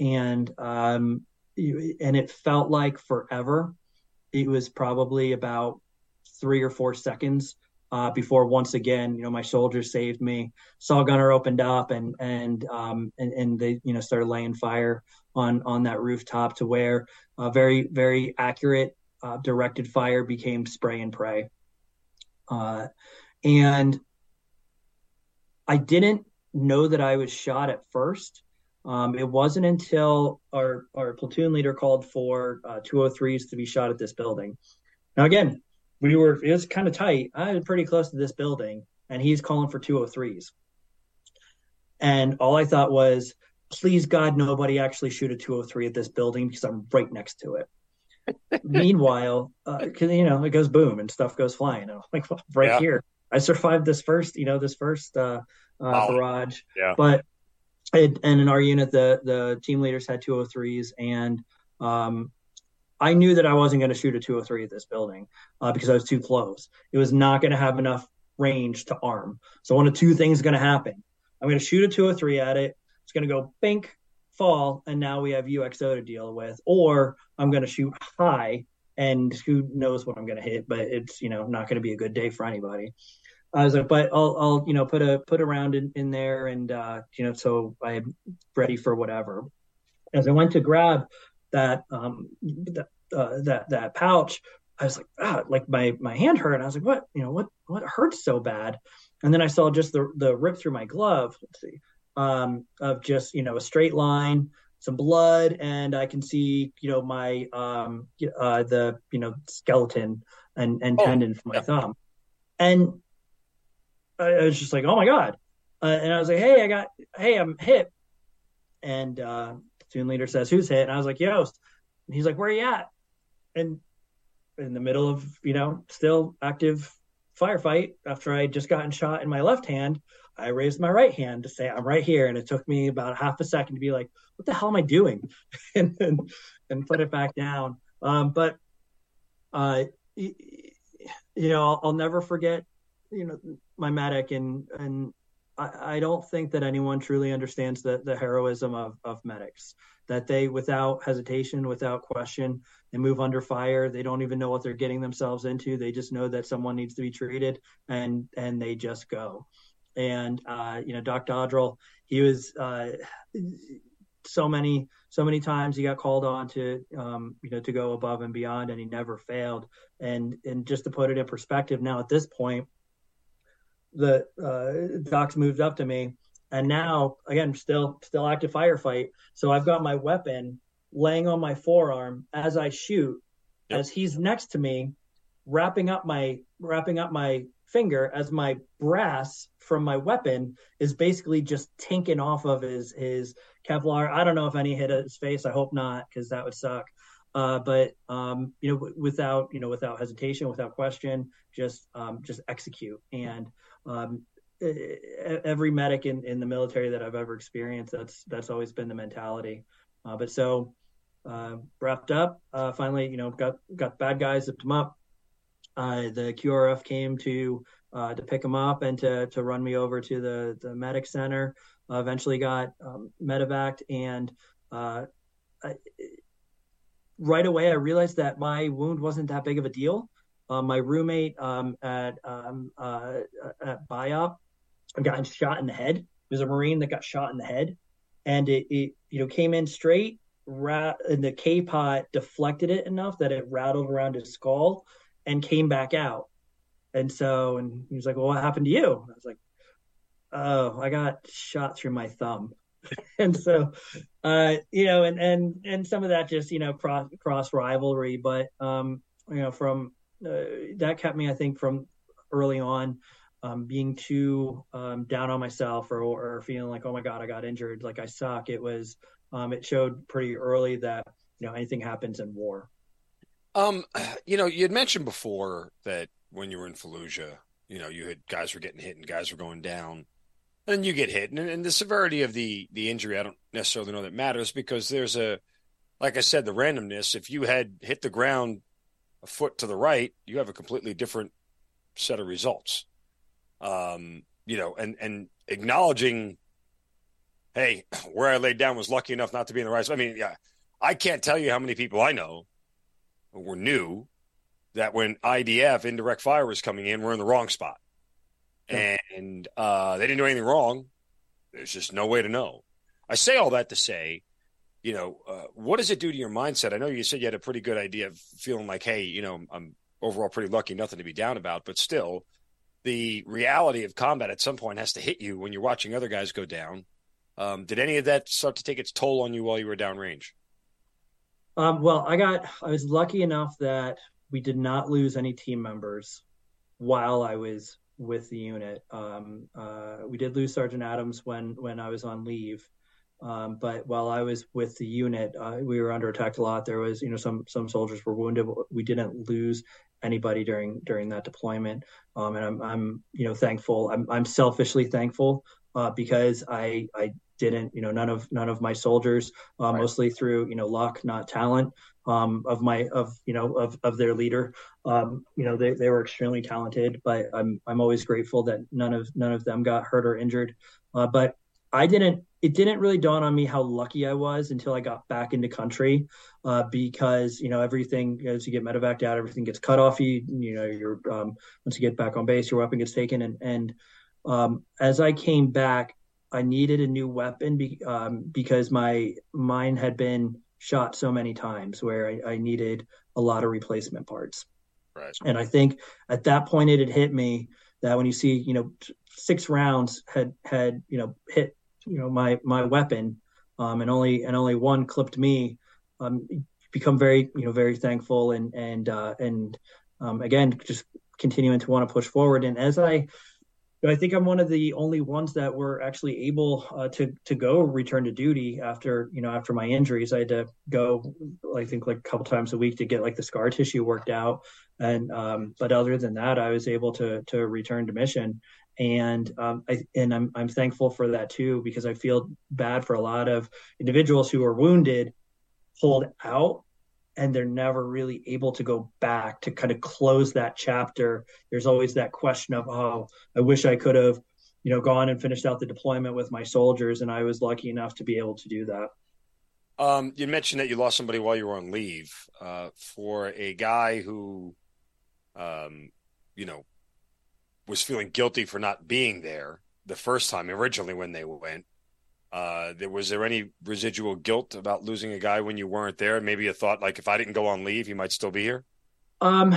And um, and it felt like forever. It was probably about three or four seconds uh, before once again, you know, my soldiers saved me. SAW gunner opened up and and um, and, and they you know started laying fire on on that rooftop to where very very accurate uh, directed fire became spray and pray. Uh, and I didn't know that I was shot at first. Um, it wasn't until our our platoon leader called for 203s uh, to be shot at this building. Now again, we were it was kind of tight. I was pretty close to this building, and he's calling for 203s. And all I thought was, please God, nobody actually shoot a 203 at this building because I'm right next to it. Meanwhile, because uh, you know it goes boom and stuff goes flying. I'm like well, right yeah. here. I survived this first, you know, this first uh, uh, barrage. Yeah. But it, and in our unit, the the team leaders had 203s, and um, I knew that I wasn't going to shoot a 203 at this building uh, because I was too close. It was not going to have enough range to arm. So one of two things is going to happen. I'm going to shoot a 203 at it. It's going to go bink, fall, and now we have UXO to deal with. Or I'm going to shoot high, and who knows what I'm going to hit, but it's you know not going to be a good day for anybody. I was like, but I'll, I'll you know put a put a round in, in there, and uh, you know so I'm ready for whatever. As I went to grab that um, that, uh, that that pouch, I was like, ah, like my my hand hurt. And I was like, what, you know, what what hurts so bad? And then I saw just the the rip through my glove. Let's see, um, of just you know a straight line, some blood, and I can see you know my um uh the you know skeleton and and oh, tendon from my yeah. thumb, and I was just like, oh my god. Uh, and I was like, hey, I got, hey, I'm hit. And uh, platoon leader says, "Who's hit?" And I was like, "Yost." And he's like, "Where are you at?" And in the middle of you know still active firefight after I just gotten shot in my left hand, I raised my right hand to say I'm right here, and it took me about half a second to be like, "What the hell am I doing?" and and, and put it back down. Um, but uh, you know, I'll, I'll never forget you know my medic and and I, I don't think that anyone truly understands the, the heroism of, of medics. That they, without hesitation, without question, they move under fire. They don't even know what they're getting themselves into. They just know that someone needs to be treated, and and they just go. And uh, you know, Doc Dodrell, he was uh, so many so many times he got called on to um, you know to go above and beyond, and he never failed. And and just to put it in perspective, now at this point the uh, docs moved up to me, and now again, still still active firefight. So I've got my weapon laying on my forearm as I shoot, yep. as he's next to me, wrapping up my wrapping up my finger as my brass from my weapon is basically just tinking off of his his Kevlar. I don't know if any hit his face. I hope not, because that would suck. Uh, but um, you know, without you know, without hesitation, without question, just um, just execute. And um, every medic in, in the military that I've ever experienced, that's that's always been the mentality. Uh, but so uh, wrapped up. Uh, finally, you know, got got bad guys, zipped them up. Uh, the QRF came to uh, to pick him up and to to run me over to the the medic center. Uh, eventually, got um, and I, right away I realized that my wound wasn't that big of a deal. My roommate um, at um, at BIAP got shot in the head. There's a Marine that got shot in the head, and it, it you know came in straight rat and the K pot deflected it enough that it rattled around his skull and came back out. And so, and he was like, "Well, what happened to you?" I was like, "Oh, I got shot through my thumb." and so, uh, you know, and and and some of that just you know cross cross rivalry, but um, you know, from uh, that kept me, I think, from early on. Um, being too um, down on myself or, or feeling like, oh my God, I got injured, like I suck. It was um, it showed pretty early that you know anything happens in war. Um, you know, you had mentioned before that when you were in Fallujah, you know, you had guys were getting hit and guys were going down, and you get hit, and, and the severity of the the injury, I don't necessarily know that matters because there's a, like I said, the randomness. If you had hit the ground a foot to the right, you have a completely different set of results. Um, you know, and and acknowledging hey, where I laid down was lucky enough not to be in the right. I mean, yeah, I can't tell you how many people I know were new that when IDF indirect fire was coming in, we're in the wrong spot, yeah. and uh, they didn't do anything wrong. There's just no way to know. I say all that to say, you know, uh, what does it do to your mindset? I know you said you had a pretty good idea of feeling like, hey, you know, I'm overall pretty lucky, nothing to be down about, but still, the reality of combat at some point has to hit you when you're watching other guys go down um, did any of that start to take its toll on you while you were downrange? Um, well, I got I was lucky enough that we did not lose any team members while I was with the unit. Um, uh, we did lose Sergeant Adams when when I was on leave, um, but while I was with the unit, uh, we were under attack a lot. There was, you know, some some soldiers were wounded. We didn't lose anybody during during that deployment, um, and I'm I'm you know thankful. I'm I'm selfishly thankful uh, because I I didn't you know none of none of my soldiers uh, right. mostly through you know luck not talent um, of my of you know of of their leader um, you know they, they were extremely talented but i'm i'm always grateful that none of none of them got hurt or injured uh, but i didn't it didn't really dawn on me how lucky i was until i got back into country uh, because you know everything as you get medevaced out everything gets cut off you you know you're um, once you get back on base your weapon gets taken and and um, as i came back I needed a new weapon be, um, because my mine had been shot so many times where I, I, needed a lot of replacement parts. Right. And I think at that point it had hit me that when you see, you know, six rounds had had you know hit you know my my weapon, um, and only and only one clipped me. Um, become very you know very thankful and and uh, and um, again just continuing to want to push forward. And as I I think I'm one of the only ones that were actually able uh, to to go return to duty after you know after my injuries. I had to go, I think, like a couple times a week to get like the scar tissue worked out. And um, but other than that, I was able to to return to mission, and um, I and I'm I'm thankful for that too because I feel bad for a lot of individuals who are wounded, pulled out and they're never really able to go back to kind of close that chapter. There's always that question of, oh, I wish I could have, you know, gone and finished out the deployment with my soldiers, and I was lucky enough to be able to do that. Um, you mentioned that you lost somebody while you were on leave. Uh, for a guy who, um, you know, was feeling guilty for not being there the first time originally when they went, uh, there was there any residual guilt about losing a guy when you weren't there? Maybe you thought like if I didn't go on leave, he might still be here. Um,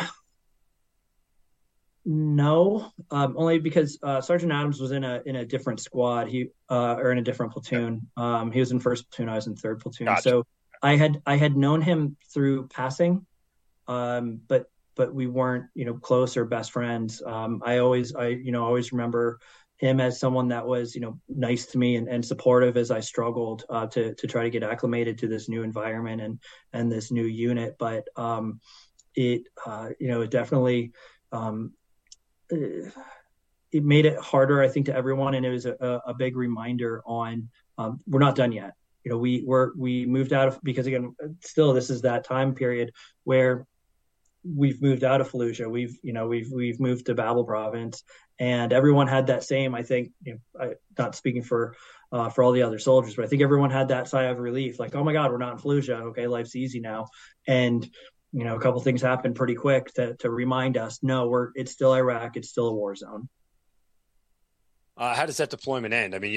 no, um, only because uh, Sergeant Adams was in a in a different squad. He uh, or in a different platoon. Um, he was in first platoon. I was in third platoon. Gotcha. So I had I had known him through passing, um, but but we weren't you know close or best friends. Um, I always I you know always remember him as someone that was, you know, nice to me and, and supportive as I struggled uh, to to try to get acclimated to this new environment and and this new unit. But um, it, uh, you know, it definitely um, it made it harder, I think, to everyone, and it was a, a big reminder on um, we're not done yet. you know, we were we moved out of because again, still this is that time period where we've moved out of Fallujah. We've you know we've we've moved to Babel province, and everyone had that same. I think you know, I, not speaking for uh, for all the other soldiers, but I think everyone had that sigh of relief, like oh my god, we're not in Fallujah. Okay, life's easy now. And you know, a couple things happened pretty quick to to remind us, no, we're it's still Iraq. It's still a war zone. Uh, how does that deployment end? I mean,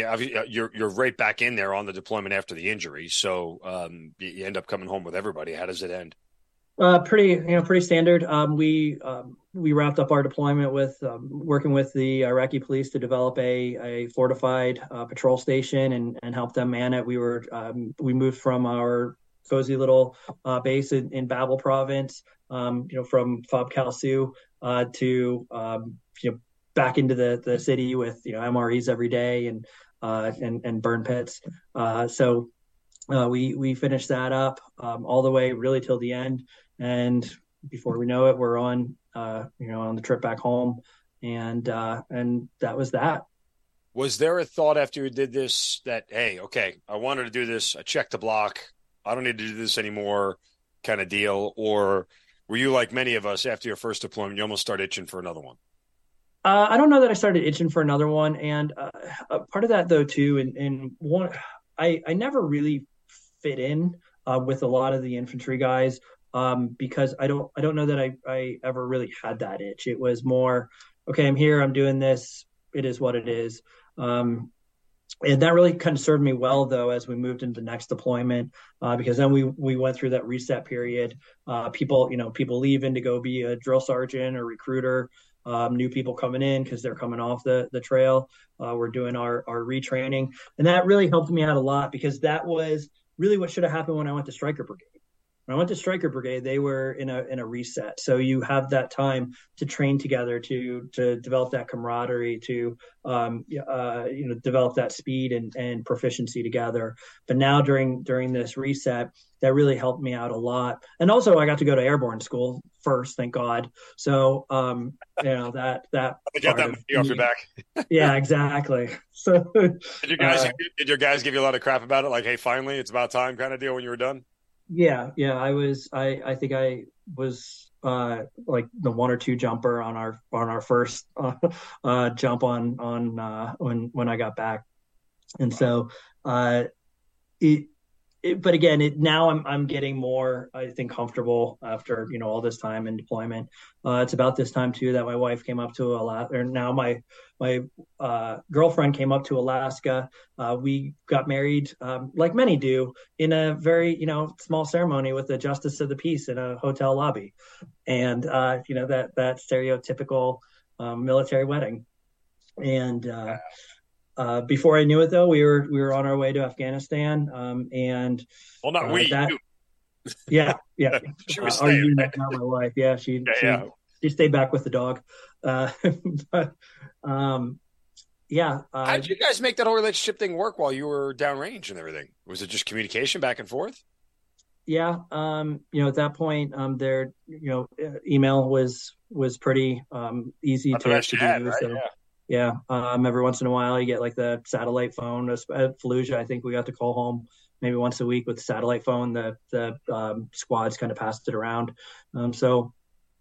you're you're right back in there on the deployment after the injury, so um, you end up coming home with everybody. How does it end? Uh, pretty, you know, pretty standard. Um, we um, we wrapped up our deployment with um, working with the Iraqi police to develop a a fortified uh, patrol station and and help them man it. We were um, we moved from our cozy little uh, base in, in Babel province, um, you know, from Fob Kalsu uh, to um, you know back into the the city with you know MREs every day and uh, and and burn pits. Uh, so uh, we we finished that up um, all the way really till the end and before we know it, we're on uh, you know on the trip back home, and uh, and that was that. Was there a thought after you did this that hey, okay, I wanted to do this, I checked the block, I don't need to do this anymore, kind of deal, or were you like many of us after your first deployment, you almost start itching for another one? Uh, I don't know that I started itching for another one, and uh, part of that though too, and, and one, I I never really fit in uh, with a lot of the infantry guys um, because I don't I don't know that I, I ever really had that itch. It was more, okay, I'm here, I'm doing this, it is what it is. Um, and that really kind of served me well though as we moved into the next deployment uh, because then we we went through that reset period. Uh, people you know people leaving to go be a drill sergeant or recruiter. Um, new people coming in because they're coming off the the trail. Uh, we're doing our our retraining, and that really helped me out a lot because that was really what should have happened when I went to Stryker Brigade when I went to Stryker Brigade, they were in a in a reset. So you have that time to train together, to to develop that camaraderie, to um, uh, you know develop that speed and, and proficiency together. But now during during this reset, that really helped me out a lot. And also, I got to go to airborne school first, thank God. So um, you know that that get that money off your back. yeah, exactly. So did you guys uh, did your guys give you a lot of crap about it? Like, hey, finally, it's about time, kind of deal when you were done. Yeah, yeah. I was. I I think I was uh, like the one or two jumper on our on our first uh, uh, jump on on uh, when when I got back, and so uh, it it, but again, it now I'm I'm getting more I think comfortable after you know all this time in deployment. Uh, it's about this time too that my wife came up to Alaska, or now my my uh, girlfriend came up to Alaska. Uh, we got married, um, like many do, in a very you know small ceremony with the justice of the peace in a hotel lobby, and uh, you know that that stereotypical um, military wedding, and. Uh, uh, before I knew it, though, we were we were on our way to Afghanistan, um, and well, not uh, we. That, yeah, yeah. she was uh, staying, right? not my wife. Yeah, she yeah, she, yeah. she stayed back with the dog. Uh, but um, yeah. Uh, How did you guys make that whole relationship thing work while you were downrange and everything? Was it just communication back and forth? Yeah, um, you know, at that point, um, their you know, email was was pretty um, easy to, to do. Right? So, yeah. Yeah. Um, every once in a while, you get like the satellite phone. At Fallujah, I think we got to call home maybe once a week with the satellite phone. The the um, squads kind of passed it around. Um, so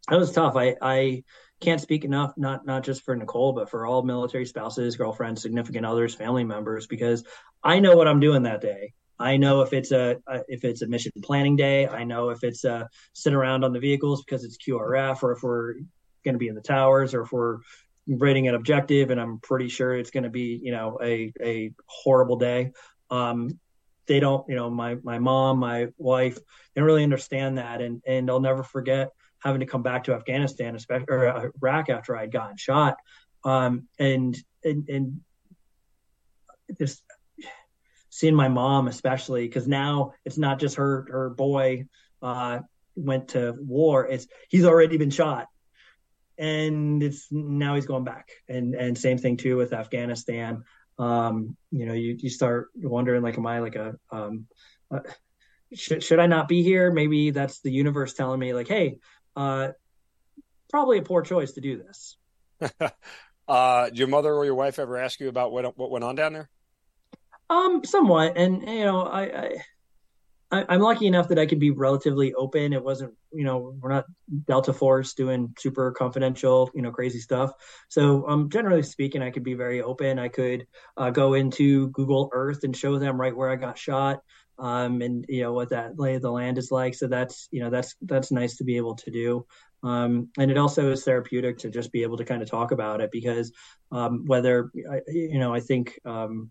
that was tough. I I can't speak enough, not not just for Nicole, but for all military spouses, girlfriends, significant others, family members, because I know what I'm doing that day. I know if it's a if it's a mission planning day. I know if it's a sit around on the vehicles because it's QRF, or if we're going to be in the towers, or if we're rating an objective, and I'm pretty sure it's going to be, you know, a a horrible day. Um, they don't, you know, my my mom, my wife, they don't really understand that, and and I'll never forget having to come back to Afghanistan, especially or Iraq after I'd gotten shot, um, and and and just seeing my mom, especially because now it's not just her her boy uh, went to war; it's he's already been shot and it's now he's going back. And and same thing too with afghanistan. Um you know you, you start wondering like am i like a um uh, should, should i not be here? Maybe that's the universe telling me like hey uh probably a poor choice to do this. Uh your mother or your wife ever ask you about what what went on down there? Um, somewhat, and you know, I, I I, am lucky enough that I could be relatively open. It wasn't, you know, we're not Delta Force doing super confidential, you know, crazy stuff. So, um, generally speaking, I could be very open. I could uh, go into Google Earth and show them right where I got shot, um, and you know what that lay of the land is like. So that's, you know, that's that's nice to be able to do. Um, and it also is therapeutic to just be able to kind of talk about it because um, whether, you know, I think um,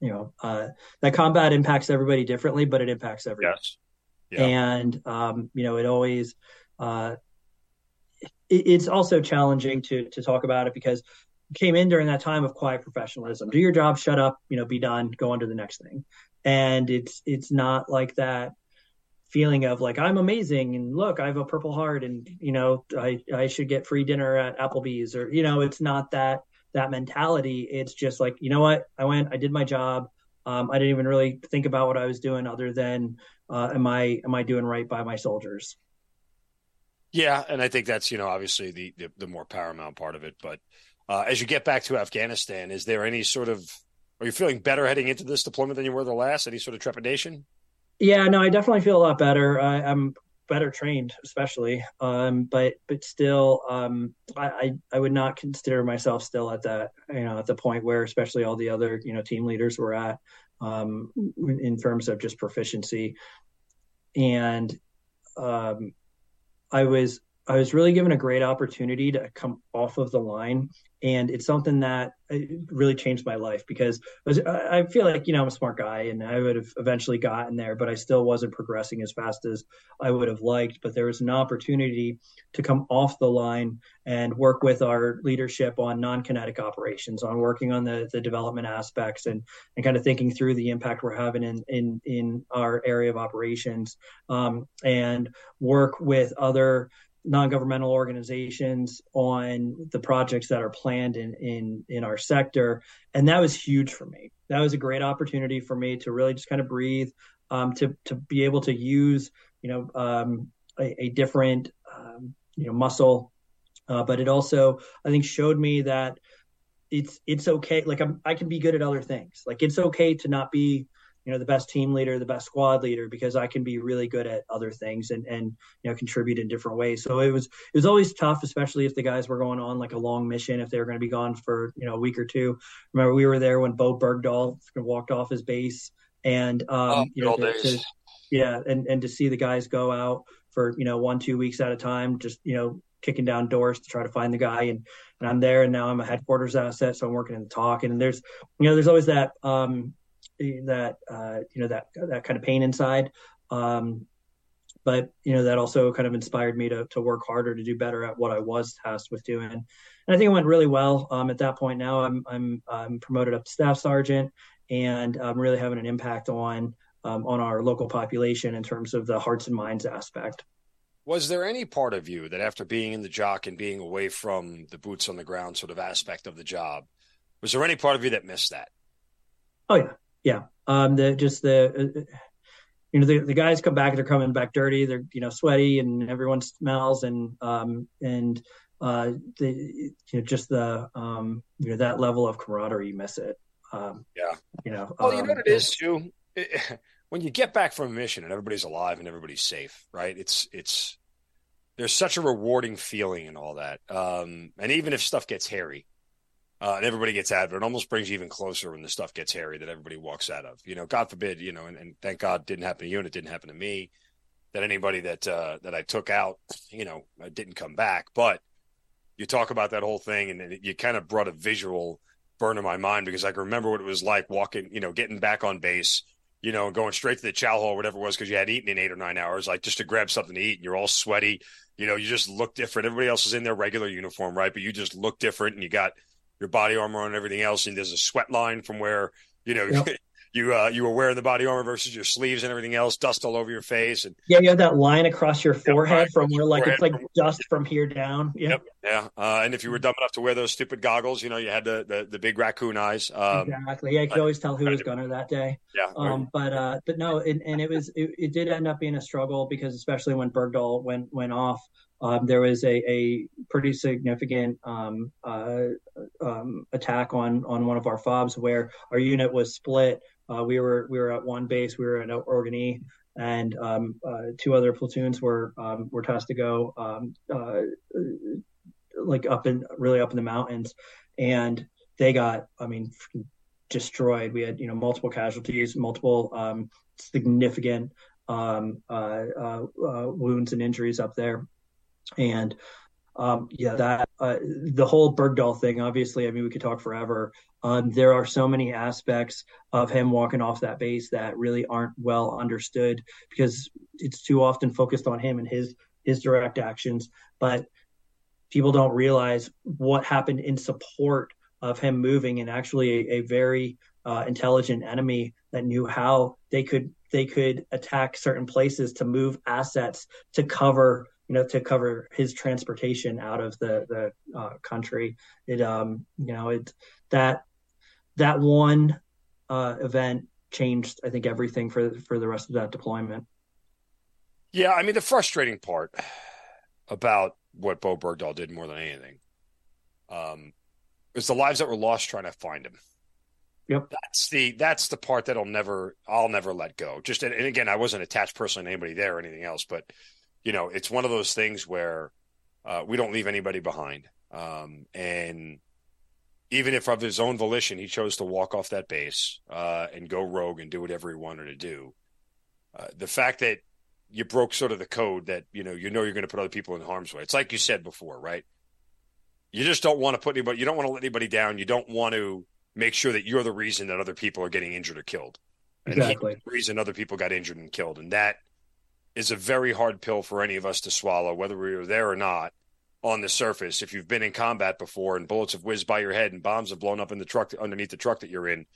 you know uh, that combat impacts everybody differently, but it impacts everybody. Yes. Yeah. And um, you know, it always uh, it, it's also challenging to to talk about it because came in during that time of quiet professionalism. Do your job, shut up, you know, be done, go on to the next thing. And it's it's not like that feeling of like I'm amazing and look, I have a purple heart and you know, I I should get free dinner at Applebee's or you know, it's not that that mentality. It's just like, you know what? I went, I did my job. Um, I didn't even really think about what I was doing other than, uh, am I, am I doing right by my soldiers? Yeah. And I think that's, you know, obviously the, the, the more paramount part of it. But uh, as you get back to Afghanistan, is there any sort of, are you feeling better heading into this deployment than you were the last? Any sort of trepidation? Yeah, no, I definitely feel a lot better. I, I'm better trained, especially. Um, but but still, um, I, I would not consider myself still at that you know at the point where especially all the other you know team leaders were at um, in terms of just proficiency, and um, I was I was really given a great opportunity to come off of the line and it's something that uh, really changed my life because I feel like you know I'm a smart guy and I would have eventually gotten there, but I still wasn't progressing as fast as I would have liked. But there was an opportunity to come off the line and work with our leadership on non-kinetic operations, on working on the the development aspects and and kind of thinking through the impact we're having in in in our area of operations, um, and work with other non-governmental organizations on the projects that are planned in in in our sector. And that was huge for me. That was a great opportunity for me to really just kind of breathe um, to to be able to use you know um, a, a, different um, you know muscle. Uh, but it also i think showed me that it's it's okay. Like I'm, i can be good at other things. Like it's okay to not be you know the best team leader the best squad leader because i can be really good at other things and and you know contribute in different ways. So it was it was always tough especially if the guys were going on like a long mission if they were going to be gone for you know a week or two. Remember we were there when Bowe Bergdahl walked off his base and um oh, you know to, to, yeah and and to see the guys go out for you know one two weeks at a time just you know kicking down doors to try to find the guy. And and I'm there and now I'm a headquarters asset so I'm working in the TOC. And there's you know there's always that um that uh, you know that that kind of pain inside. Um, but you know that also kind of inspired me to to work harder to do better at what I was tasked with doing. And I think it went really well. Um, at that point now, I'm I'm I'm promoted up to staff sergeant, and I'm really having an impact on um, on our local population in terms of the hearts and minds aspect. Was there any part of you that, after being in the jock and being away from the boots on the ground sort of aspect of the job, was there any part of you that missed that? Oh yeah, yeah. Um, the just the uh, you know the, the guys come back they're coming back dirty they're you know sweaty and everyone smells and um and uh the you know just the um you know that level of camaraderie you miss it. Um yeah. you know well um, you know what it is too? It, when you get back from a mission and everybody's alive and everybody's safe right? It's it's there's such a rewarding feeling and all that. Um and even if stuff gets hairy uh, and everybody gets out of it. It almost brings you even closer when the stuff gets hairy that everybody walks out of. You know, God forbid, you know, and, and thank God didn't happen to you and it didn't happen to me. That anybody that uh, that I took out, you know, uh, didn't come back. But you talk about that whole thing, and you kind of brought a visual burn in my mind because I can remember what it was like walking, you know, getting back on base, you know, going straight to the chow hall, or whatever it was, because you had eaten in eight or nine hours, like just to grab something to eat, and you're all sweaty. You know, you just look different. Everybody else is in their regular uniform, right? But you just look different, and you got your body armor and everything else, and there's a sweat line from where you know yep. you uh, you were wearing the body armor versus your sleeves and everything else, dust all over your face, and yeah, you have that line across your forehead from where like it's like from, dust from here down. Yep, yep yeah. Uh, and if you were dumb enough to wear those stupid goggles, you know, you had the the, the big raccoon eyes. Um, exactly. Yeah, you could always tell who was gunner that day. Yeah. Um, but uh, but no, it, and it was it, it did end up being a struggle because especially when Bergdahl went went off um, there was a, a pretty significant um, uh, um, attack on on one of our fobs where our unit was split. Uh, we were we were at one base, we were at Orgun-E, and um, uh, two other platoons were um, were tasked to go um, uh, like up in really up in the mountains, and they got I mean destroyed. We had you know multiple casualties, multiple significant um, uh, uh, uh, wounds and injuries up there, and um, yeah, that uh, the whole Bergdahl thing. Obviously, I mean, we could talk forever. Um, there are so many aspects of him walking off that base that really aren't well understood because it's too often focused on him and his his direct actions, but people don't realize what happened in support of him moving and actually a, a very uh, intelligent enemy that knew how they could they could attack certain places to move assets to cover you know to cover his transportation out of the the uh, country it um you know it that that one uh, event changed i think everything for for the rest of that deployment yeah i mean the frustrating part about what Bowe Bergdahl did more than anything um is the lives that were lost trying to find him Yep. That's the that's the part that'll never I'll never let go. Just and, and again, I wasn't attached personally to anybody there or anything else, but you know, it's one of those things where uh, we don't leave anybody behind. Um, and even if of his own volition he chose to walk off that base uh, and go rogue and do whatever he wanted to do, uh, the fact that you broke sort of the code that you know you know you're going to put other people in harm's way. It's like you said before, right? You just don't want to put anybody. You don't want to let anybody down. You don't want to make sure that you're the reason that other people are getting injured or killed. Exactly. the reason other people got injured and killed. And that is a very hard pill for any of us to swallow, whether we were there or not on the surface. If you've been in combat before and bullets have whizzed by your head and bombs have blown up in the truck underneath the truck that you're in,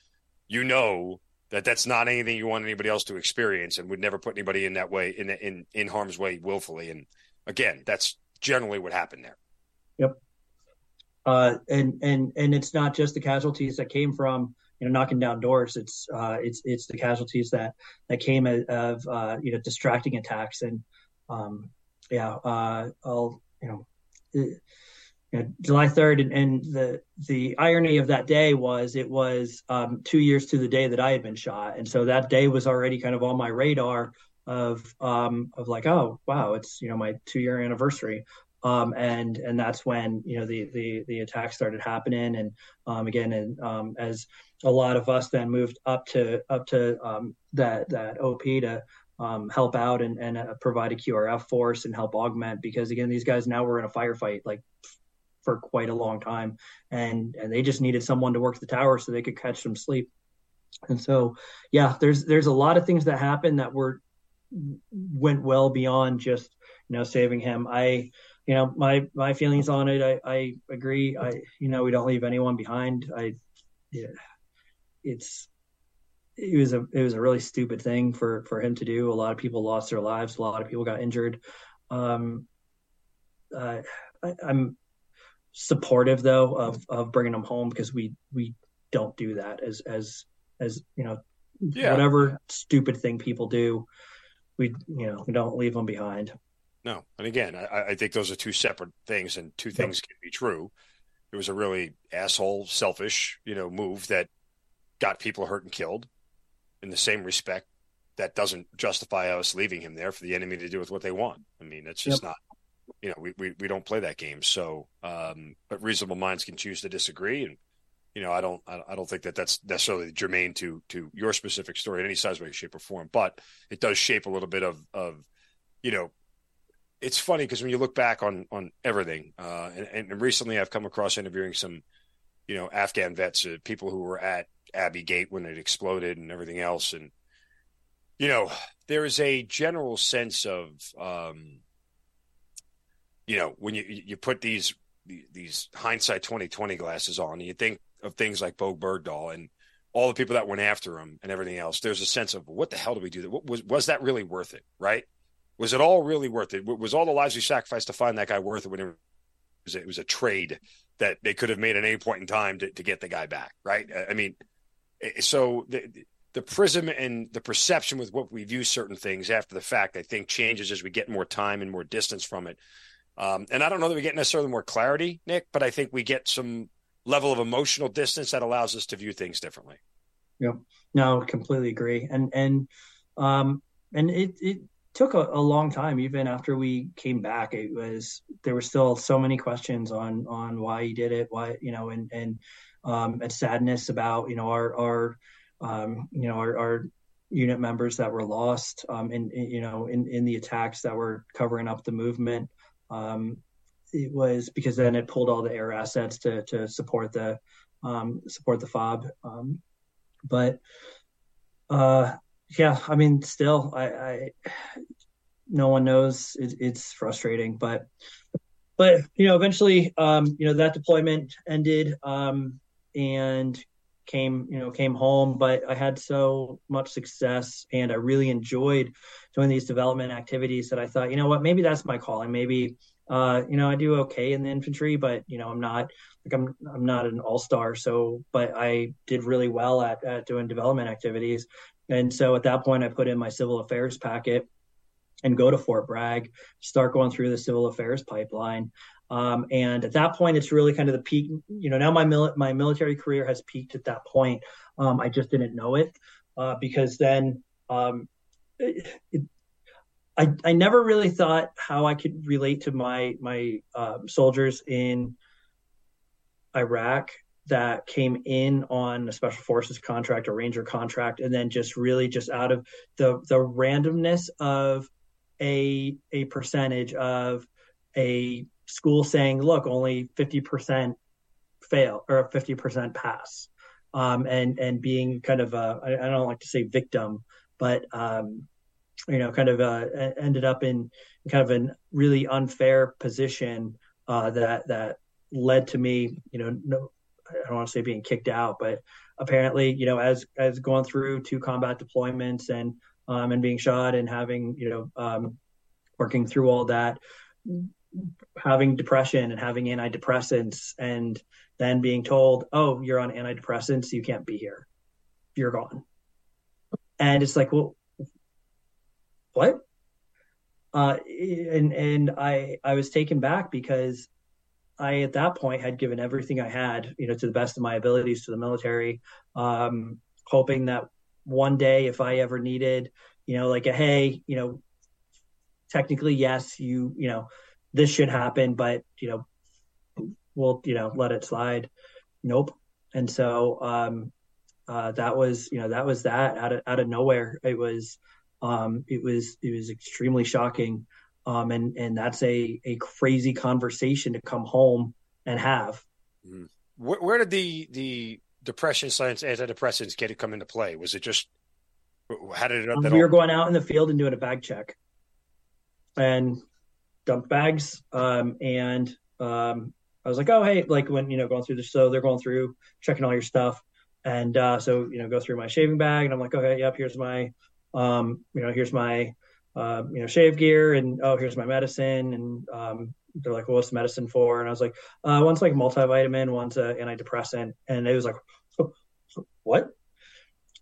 you know that that's not anything you want anybody else to experience and would never put anybody in that way in in in harm's way willfully. And again, that's generally what happened there. Yep. Uh, and and and it's not just the casualties that came from you know knocking down doors. It's uh, it's it's the casualties that that came of uh, you know distracting attacks and um, yeah. Uh, I'll you know. It, you know, July 3rd, and, and, the the irony of that day was it was um, two years to the day that I had been shot, and so that day was already kind of on my radar of um, of like, oh wow, it's you know my two year anniversary. Um, and and that's when you know the the the attacks started happening and um, again and um, as a lot of us then moved up to up to um, that that OP to um, help out and, and uh, provide a QRF force and help augment because again these guys now were in a firefight like for quite a long time. And and they just needed someone to work the tower so they could catch some sleep. And so yeah there's there's a lot of things that happened that were went well beyond just you know saving him. I you know my my feelings on it i i agree. I you know we don't leave anyone behind. I yeah it's it was a it was a really stupid thing for for him to do. A lot of people lost their lives. A lot of people got injured. Um uh, I, i'm supportive though of of bringing them home because we we don't do that as as as you know yeah. whatever stupid thing people do we you know we don't leave them behind. No, and again, I, I think those are two separate things, and two things can be true. It was a really asshole, selfish, you know, move that got people hurt and killed. In the same respect, that doesn't justify us leaving him there for the enemy to do with what they want. I mean, it's just yep. not. You know, we, we we don't play that game. So, um, but reasonable minds can choose to disagree, and you know, I don't I don't think that that's necessarily germane to to your specific story in any size, way, shape, or form. But it does shape a little bit of of you know it's funny because when you look back on on everything, uh, and, and, recently I've come across interviewing some, you know, Afghan vets, uh, people who were at Abbey Gate when it exploded and everything else, and you know, there is a general sense of, um, you know, when you you put these these hindsight twenty twenty glasses on, you think of things like Bowe Bergdahl and all the people that went after him and everything else. There's a sense of what the hell did we do? That was was that really worth it? Right? Was it all really worth it? Was all the lives we sacrificed to find that guy worth it when it was, it was a trade that they could have made at any point in time to, to get the guy back? Right. I mean, so the, the prism and the perception with what we view certain things after the fact, I think changes as we get more time and more distance from it. Um, and I don't know that we get necessarily more clarity, Nick, but I think we get some level of emotional distance that allows us to view things differently. Yep. No, completely agree. And and um and it it took a, a, long time even after we came back it was there were still so many questions on on why he did it why you know and and um and sadness about you know our our um you know our, our unit members that were lost um in, in, you know in in the attacks that were covering up the movement. Um it was because then it pulled all the air assets to to support the um support the fob. Um but uh yeah, I mean, still, I, I no one knows. It, it's frustrating, but but you know, eventually, um, you know, that deployment ended, um, and came you know came home but i had so much success and i really enjoyed doing these development activities that i thought you know what maybe that's my calling. Maybe uh you know i do okay in the infantry but you know i'm not like i'm i'm not an all-star. So but i did really well at, at doing development activities. And so at that point, I put in my civil affairs packet and go to Fort Bragg, start going through the civil affairs pipeline. Um, and at that point, it's really kind of the peak. You know, now my mil- my military career has peaked at that point. Um, I just didn't know it uh, because then um, it, it, I I never really thought how I could relate to my my uh, soldiers in Iraq that came in on a special forces contract or ranger contract and then just really just out of the the randomness of a a percentage of a school saying look only 50% fail or 50% pass. Um, and and being kind of a I, I don't like to say victim but um, you know kind of uh, ended up in kind of a really unfair position uh, that that led to me you know no, I don't want to say being kicked out, but apparently, you know, as as going through two combat deployments and um, and being shot and having you know um, working through all that, having depression and having antidepressants, and then being told, "Oh, you're on antidepressants, you can't be here, you're gone," and it's like, well, what? Uh, and and I I was taken back because I at that point had given everything I had, you know, to the best of my abilities to the military, um, hoping that one day if I ever needed, you know, like a hey, you know, technically yes, you, you know, this should happen, but you know, we'll, you know, let it slide. Nope. And so um, uh, that was, you know, that was that out of out of nowhere. It was, um, it was, it was extremely shocking um, and and that's a a crazy conversation to come home and have. Mm. Where, where, did the the depression science antidepressants get to come into play? Was it just how did it? Um, we all... were going out in the field and doing a bag check, and dumped bags, um, and um, I was like, oh hey, like when you know going through the so they're going through checking all your stuff, and uh, so you know go through my shaving bag, and I'm like, okay, yep, here's my, um, you know, here's my uh, you know, shave gear and oh, here's my medicine. And um, they're like, well, what's the medicine for? And I was like, uh, one's like multivitamin, one's an antidepressant. And it was like, what?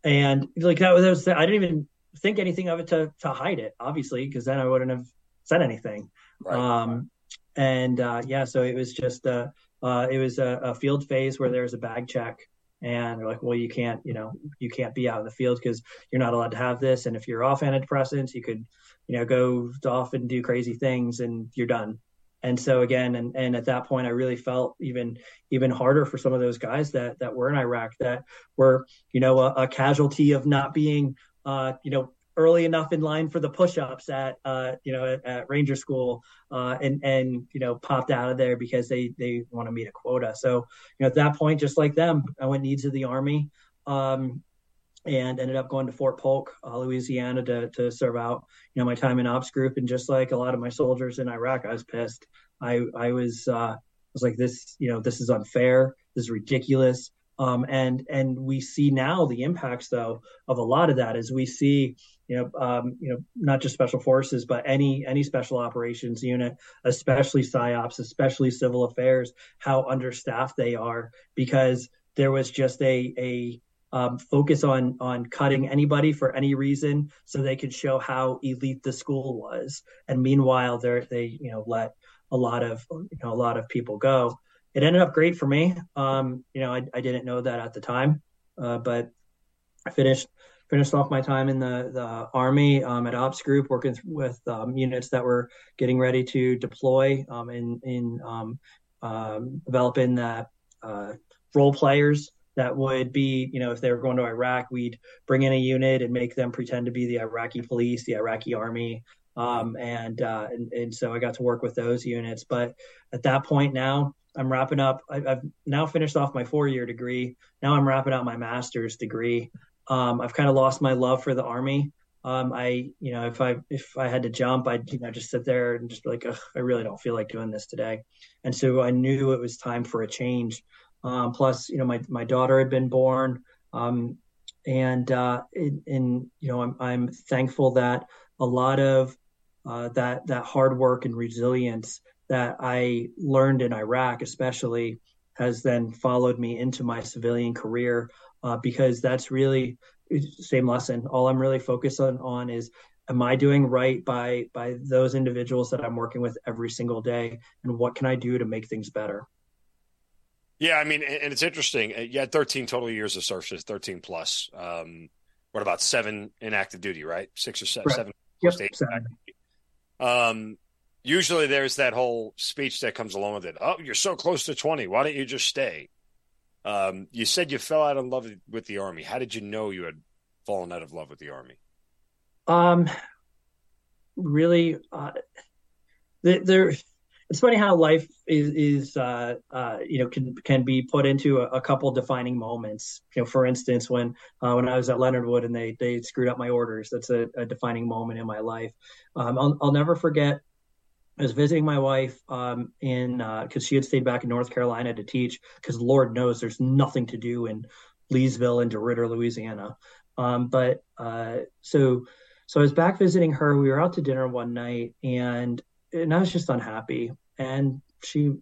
And like that was, that was, I didn't even think anything of it to to hide it, obviously, because then I wouldn't have said anything. Right. Um, and uh, yeah, so it was just uh, uh, it was a, a field phase where there was a bag check and they're like well you can't you know you can't be out in the field because you're not allowed to have this and if you're off antidepressants you could you know go off and do crazy things and you're done and so again and, and at that point i really felt even even harder for some of those guys that that were in iraq that were you know a, a casualty of not being uh you know early enough in line for the push-ups at uh, you know at, at Ranger School uh, and and you know popped out of there because they they want to meet a quota. So you know at that point, just like them, I went needs of the army. Um, and ended up going to Fort Polk, uh, Louisiana, to to serve out, you know, my time in ops group. And just like a lot of my soldiers in Iraq, I was pissed. I I was uh, was like, this, you know, this is unfair. This is ridiculous. Um, and and we see now the impacts though of a lot of that as we see you know, um, you know, not just special forces, but any any special operations unit, especially psyops, especially civil affairs, how understaffed they are because there was just a a um, focus on on cutting anybody for any reason so they could show how elite the school was, and meanwhile they they you know let a lot of you know a lot of people go. It ended up great for me. Um, you know, I, I didn't know that at the time, uh, but I finished finished off my time in the the army um, at ops group working with um, units that were getting ready to deploy um, in in um, um, developing that uh, role players that would be you know if they were going to Iraq we'd bring in a unit and make them pretend to be the Iraqi police the Iraqi army. Um, and, uh, and and so I got to work with those units. But at that point now I'm wrapping up I, have now finished off my four year degree. Now I'm wrapping up my master's degree um, I've kind of lost my love for the army. Um, I, you know, if I if I had to jump, I'd you know just sit there and just be like, I really don't feel like doing this today. And so I knew it was time for a change. Um, plus, you know, my my daughter had been born, um, and uh, and you know, I'm I'm thankful that a lot of uh, that that hard work and resilience that I learned in Iraq, especially, has then followed me into my civilian career uh, because that's really same lesson. All I'm really focused on, on is am I doing right by by those individuals that I'm working with every single day, and what can I do to make things better? Yeah, I mean, and it's interesting. Uh, you had 13 total years of service, 13 plus. Um, what about seven in active duty, right? Six or seven, right. seven, yep, seven. Um, usually there's that whole speech that comes along with it. Oh, you're so close to 20. Why don't you just stay? Um, you said you fell out of love with the army. How did you know you had fallen out of love with the army? Um, really, uh, there. It's funny how life is, is uh, uh, you know, can can be put into a, a, couple defining moments. You know, for instance, when uh, when I was at Leonard Wood and they they screwed up my orders, that's a, a defining moment in my life. Um, I'll, I'll never forget I was visiting my wife um, in because uh, she had stayed back in North Carolina to teach because Lord knows there's nothing to do in Leesville and DeRidder, Louisiana. Um, but uh, so so I was back visiting her. We were out to dinner one night, and and I was just unhappy. And she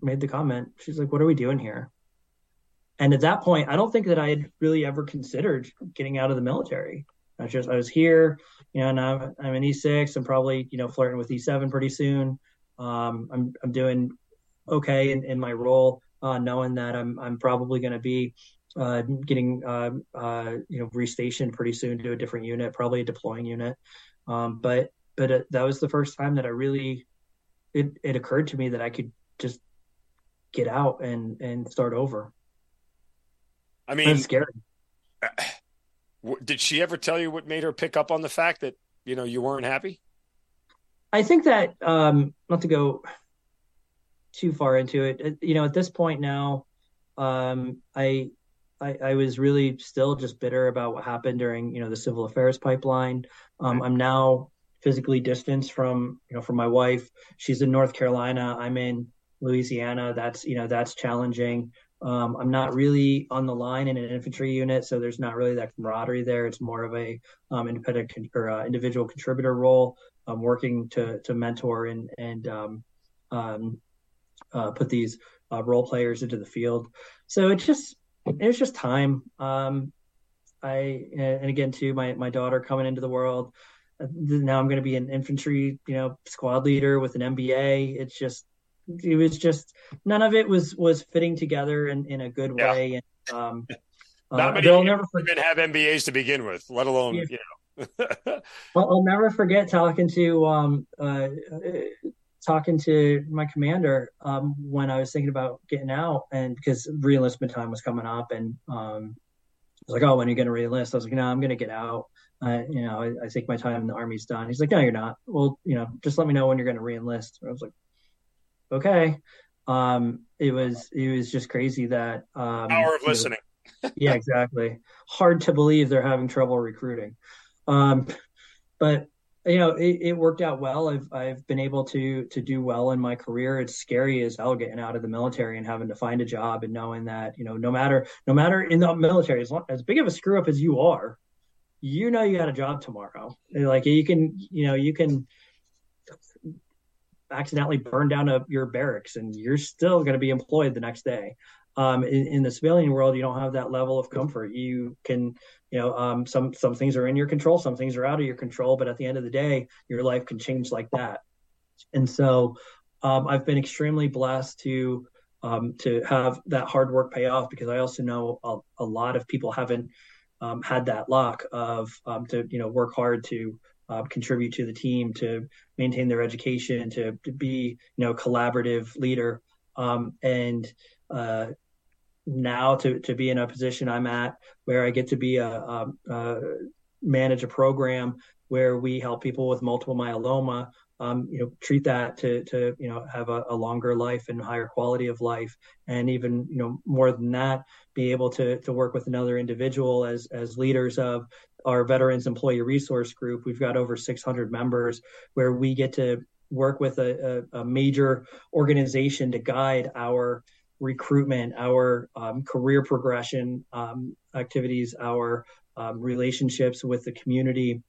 made the comment. She's like, "What are we doing here?" And at that point, I don't think that I had really ever considered getting out of the military. I was just I was here, you know, and I'm I'm in E6. I'm probably you know flirting with E7 pretty soon. Um, I'm I'm doing okay in, in my role, uh, knowing that I'm I'm probably going to be uh, getting uh, uh, you know restationed pretty soon to a different unit, probably a deploying unit. Um, but but it, that was the first time that I really it it occurred to me that I could just get out and and start over. I mean, it's scary. Did she ever tell you what made her pick up on the fact that you know you weren't happy? I think that um, not to go too far into it, you know, at this point now, um, I, I, I was really still just bitter about what happened during you know the civil affairs pipeline. Um, I'm now physically distanced from you know from my wife. She's in North Carolina. I'm in Louisiana. That's you know that's challenging. Um, I'm not really on the line in an infantry unit, so there's not really that camaraderie there. It's more of a um, independent con- or uh, individual contributor role. I'm working to to mentor and and um, um uh, put these uh, role players into the field. So it's just it's just time. Um, I and again too, my my daughter coming into the world. Now I'm going to be an infantry, you know, squad leader with an MBA. It's just it was just none of it was was fitting together in, in a good yeah. way. And um, not uh, many they'll never forget, have MBAs to begin with, let alone yeah. you know. well, I'll never forget talking to um, uh, talking to my commander um, when I was thinking about getting out, and because reenlistment time was coming up, and um, I was like, "Oh, when are you going to reenlist?" I was like, "No, I'm going to get out." Uh, you know, I, I, think my time in the army's done. He's like, "No, you're not." Well, you know, just let me know when you're going to reenlist. I was like, okay. Um, it was it was just crazy that um, power of listening. Know, yeah, exactly. Hard to believe they're having trouble recruiting, um, but you know it, it, worked out well. I've I've been able to to do well in my career. It's scary as hell getting out of the military and having to find a job and knowing that you know no matter no matter in the military as long, as big of a screw up as you are, you know you got a job tomorrow. Like you can you know you can accidentally burn down a, your barracks and you're still going to be employed the next day. Um, in, in, the civilian world, you don't have that level of comfort. You can, you know, um, some some things are in your control, some things are out of your control. But at the end of the day, your life can change like that. And so, um, I've been extremely blessed to um, to have that hard work pay off because I also know a, a lot of people haven't um, had that luck of um, to you know work hard to uh, contribute to the team, to maintain their education, to, to be you know collaborative leader, um, and uh, now to to be in a position I'm at where I get to be a, a, a manage a program where we help people with multiple myeloma um, you know, treat that to to you know have a, a, longer life and higher quality of life, and even you know more than that, be able to to work with another individual as as leaders of our veterans employee resource group. We've got over 600 members where we get to work with a, a, a major organization to guide our recruitment, our um, career progression um, activities, our um, relationships with the community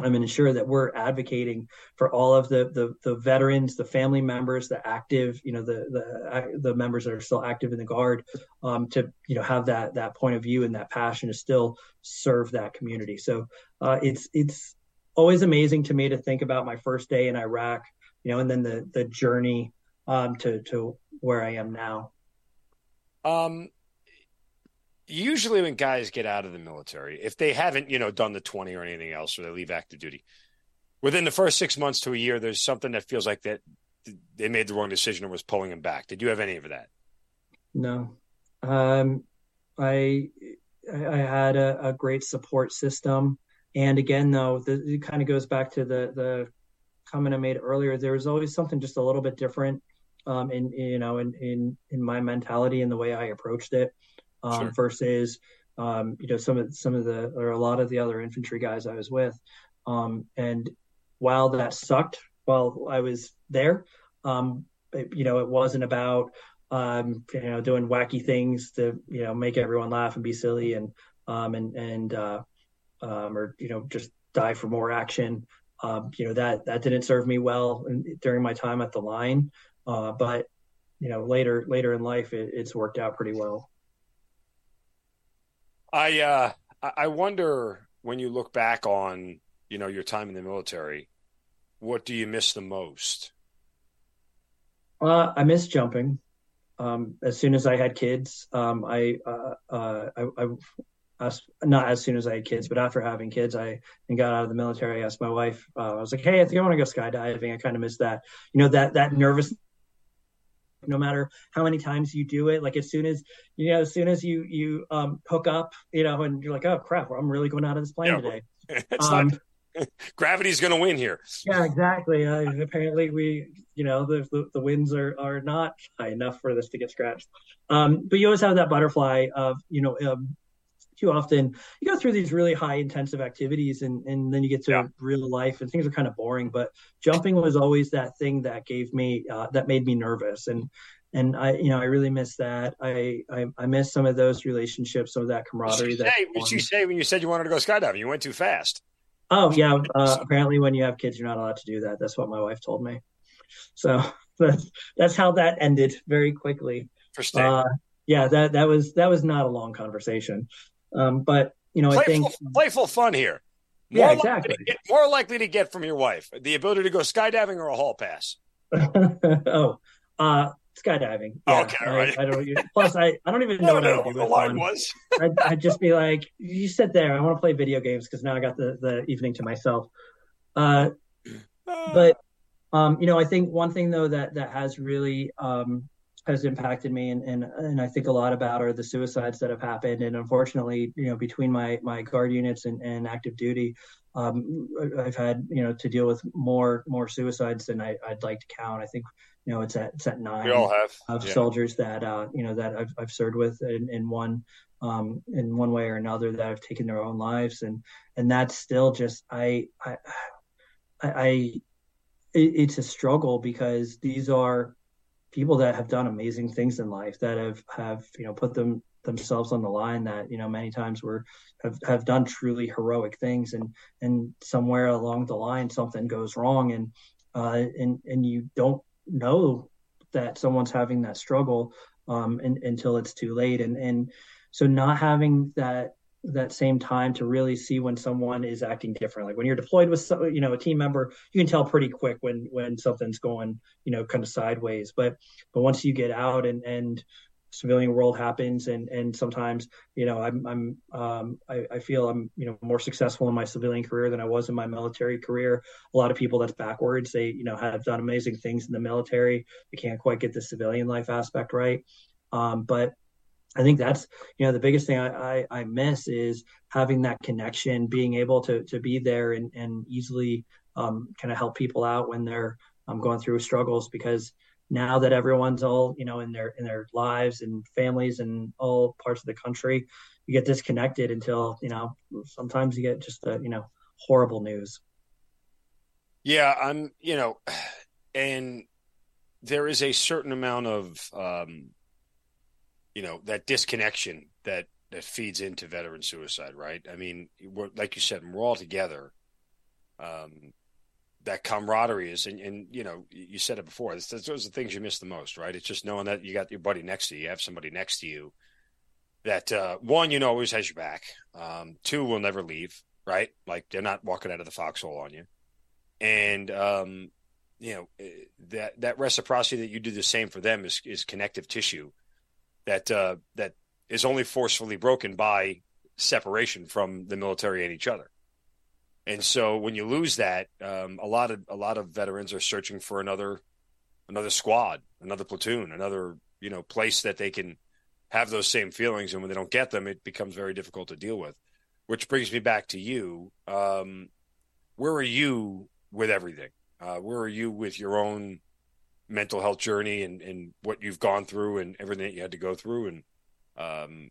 I'm ensure that we're advocating for all of the, the, the veterans, the family members, the active, you know, the the the members that are still active in the guard, um, to you know have that that point of view and that passion to still serve that community. So uh, it's it's always amazing to me to think about my first day in Iraq, you know, and then the the journey um, to to where I am now. Um, usually when guys get out of the military, if they haven't, you know, done the 20 or anything else, or they leave active duty, within the first six months to a year, there's something that feels like that they made the wrong decision and was pulling them back. Did you have any of that? No. Um, I, I had a, a, great support system. And again, though, the, it kind of goes back to the, the comment I made earlier. There was always something just a little bit different um, in, you know, in, in, in my mentality and the way I approached it um, sure. versus um, you know some of some of the or a lot of the other infantry guys I was with. Um, and while that sucked while I was there, um, it, you know, it wasn't about um, you know doing wacky things to you know make everyone laugh and be silly and um, and and uh, or you know just die for more action. you know that that didn't serve me well during my time at the line, uh, but you know later later in life it, it's worked out pretty well. I uh, I wonder when you look back on you know your time in the military, what do you miss the most? Uh, I miss jumping. Um, as soon as I had kids, um, I, uh, uh, I, I, not as soon as I had kids, but after having kids, I and got out of the military. I asked my wife. Uh, I was like, "Hey, I think I want to go skydiving." I kind of miss that. You know that that nervous no matter how many times you do it like as soon as you know as soon as you you um hook up you know and you're like oh crap i'm really going out of this plane yeah, today. it's um, not, gravity's going to win here. Yeah exactly. Uh, apparently we you know the, the, the winds are are not high enough for this to get scratched. Um but you always have that butterfly of you know um, too often you go through these really high intensive activities and, and then you get to yeah. real life and things are kind of boring but jumping was always that thing that gave me uh, that made me nervous and and I, you know, I really miss that. I, I, I miss some of those relationships, some of that camaraderie. What did you, say, you say when you said you wanted to go skydiving? You went too fast. Oh yeah. Uh, apparently, when you have kids, you're not allowed to do that. That's what my wife told me. So that's that's how that ended very quickly. Uh, yeah, that that was that was not a long conversation. Um, but you know, playful, I think playful fun here. More yeah, exactly. Get, more likely to get from your wife the ability to go skydiving or a hall pass. oh, uh, skydiving. Yeah, okay, I, right. I, don't. Plus, I, I don't even know, know what, what the line was. I'd, I'd, just be like, "You sit there. I want to play video games because now I got the the evening to myself." Uh, but um, you know, I think one thing though that that has really um, has impacted me and, and and I think a lot about are the suicides that have happened. And unfortunately you know between my my guard units and, and active duty um, I've had you know to deal with more more suicides than I, would like to count. I think you know it's at it's at nine we all have of yeah. soldiers that uh, you know that I've, I've served with in, in one um, in one way or another that have taken their own lives. And and that's still just I I I, I it's a struggle because these are people that have done amazing things in life that have have you know put them themselves on the line that you know many times were have, have done truly heroic things. And and somewhere along the line something goes wrong and uh and and you don't know that someone's having that struggle um and, until it's too late. And and so not having that that same time to really see when someone is acting different. Like when you're deployed with some, you know a team member, you can tell pretty quick when when something's going you know kind of sideways. But but once you get out and and civilian world happens and and sometimes you know i'm i'm um, I, I, feel i'm you know more successful in my civilian career than i was in my military career a lot of people that's backwards they you know have done amazing things in the military they can't quite get the civilian life aspect right um, but I think that's you know the biggest thing I, I, I, miss is having that connection, being able to to be there and and easily um, kind of help people out when they're um, going through struggles. Because now that everyone's all you know in their in their lives and families and all parts of the country, you get disconnected until you know sometimes you get just the you know horrible news. Yeah, I'm you know, and there is a certain amount of um, you know that disconnection that that feeds into veteran suicide, right? I mean, like you said, we're all together. Um, that camaraderie is, and, and you know, you said it before. It's, those are the things you miss the most, right? It's just knowing that you got your buddy next to you, you have somebody next to you that uh, one, you know, always has your back. Um, two, will never leave, right? Like they're not walking out of the foxhole on you, and um, you know eh, that that reciprocity that you do the same for them is is connective tissue that uh, that is only forcefully broken by separation from the military and each other. And so when you lose that, um, a lot of a lot of veterans are searching for another another squad, another platoon, another you know place that they can have those same feelings. And when they don't get them, it becomes very difficult to deal with. Which brings me back to you. Um, where are you with everything? Uh, where are you with your own mental health journey and, and what you've gone through and everything that you had to go through. And um,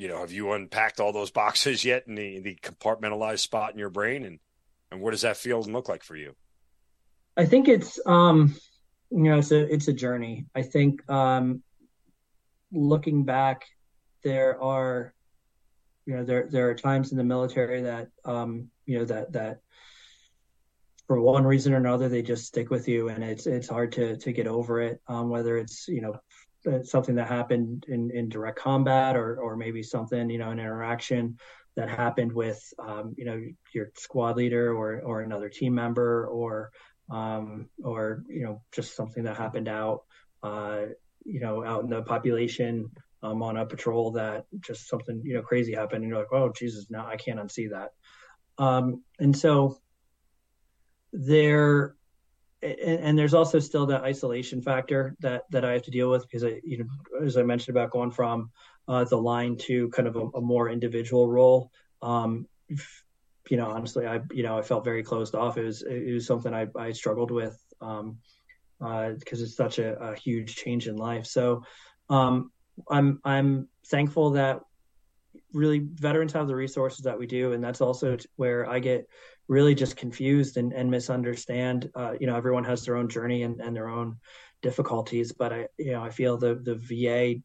you know have you unpacked all those boxes yet in the, the compartmentalized spot in your brain? And and what does that feel and look like for you? I think it's um you know it's a it's a journey. I think um looking back there are you know there there are times in the military that um you know that that for one reason or another they just stick with you and it's it's hard to to get over it um, whether it's you know something that happened in in direct combat or or maybe something you know an interaction that happened with um, you know your squad leader or or another team member or um, or you know just something that happened out uh, you know out in the population um, on a patrol that just something you know crazy happened and you're like oh Jesus now I can't unsee that. Um, and so there and, there's also still that isolation factor that that I have to deal with because I, you know, as I mentioned about going from uh, the line to kind of a, a more individual role. Um, you know, honestly, I you know I felt very closed off. It was it was something I I struggled with um, uh, because it's such a, a, huge change in life. So um, I'm I'm thankful that really veterans have the resources that we do, and that's also where I get really just confused and, and misunderstand. Uh, you know, everyone has their own journey and, and their own difficulties, but I, you know, I feel the the VA,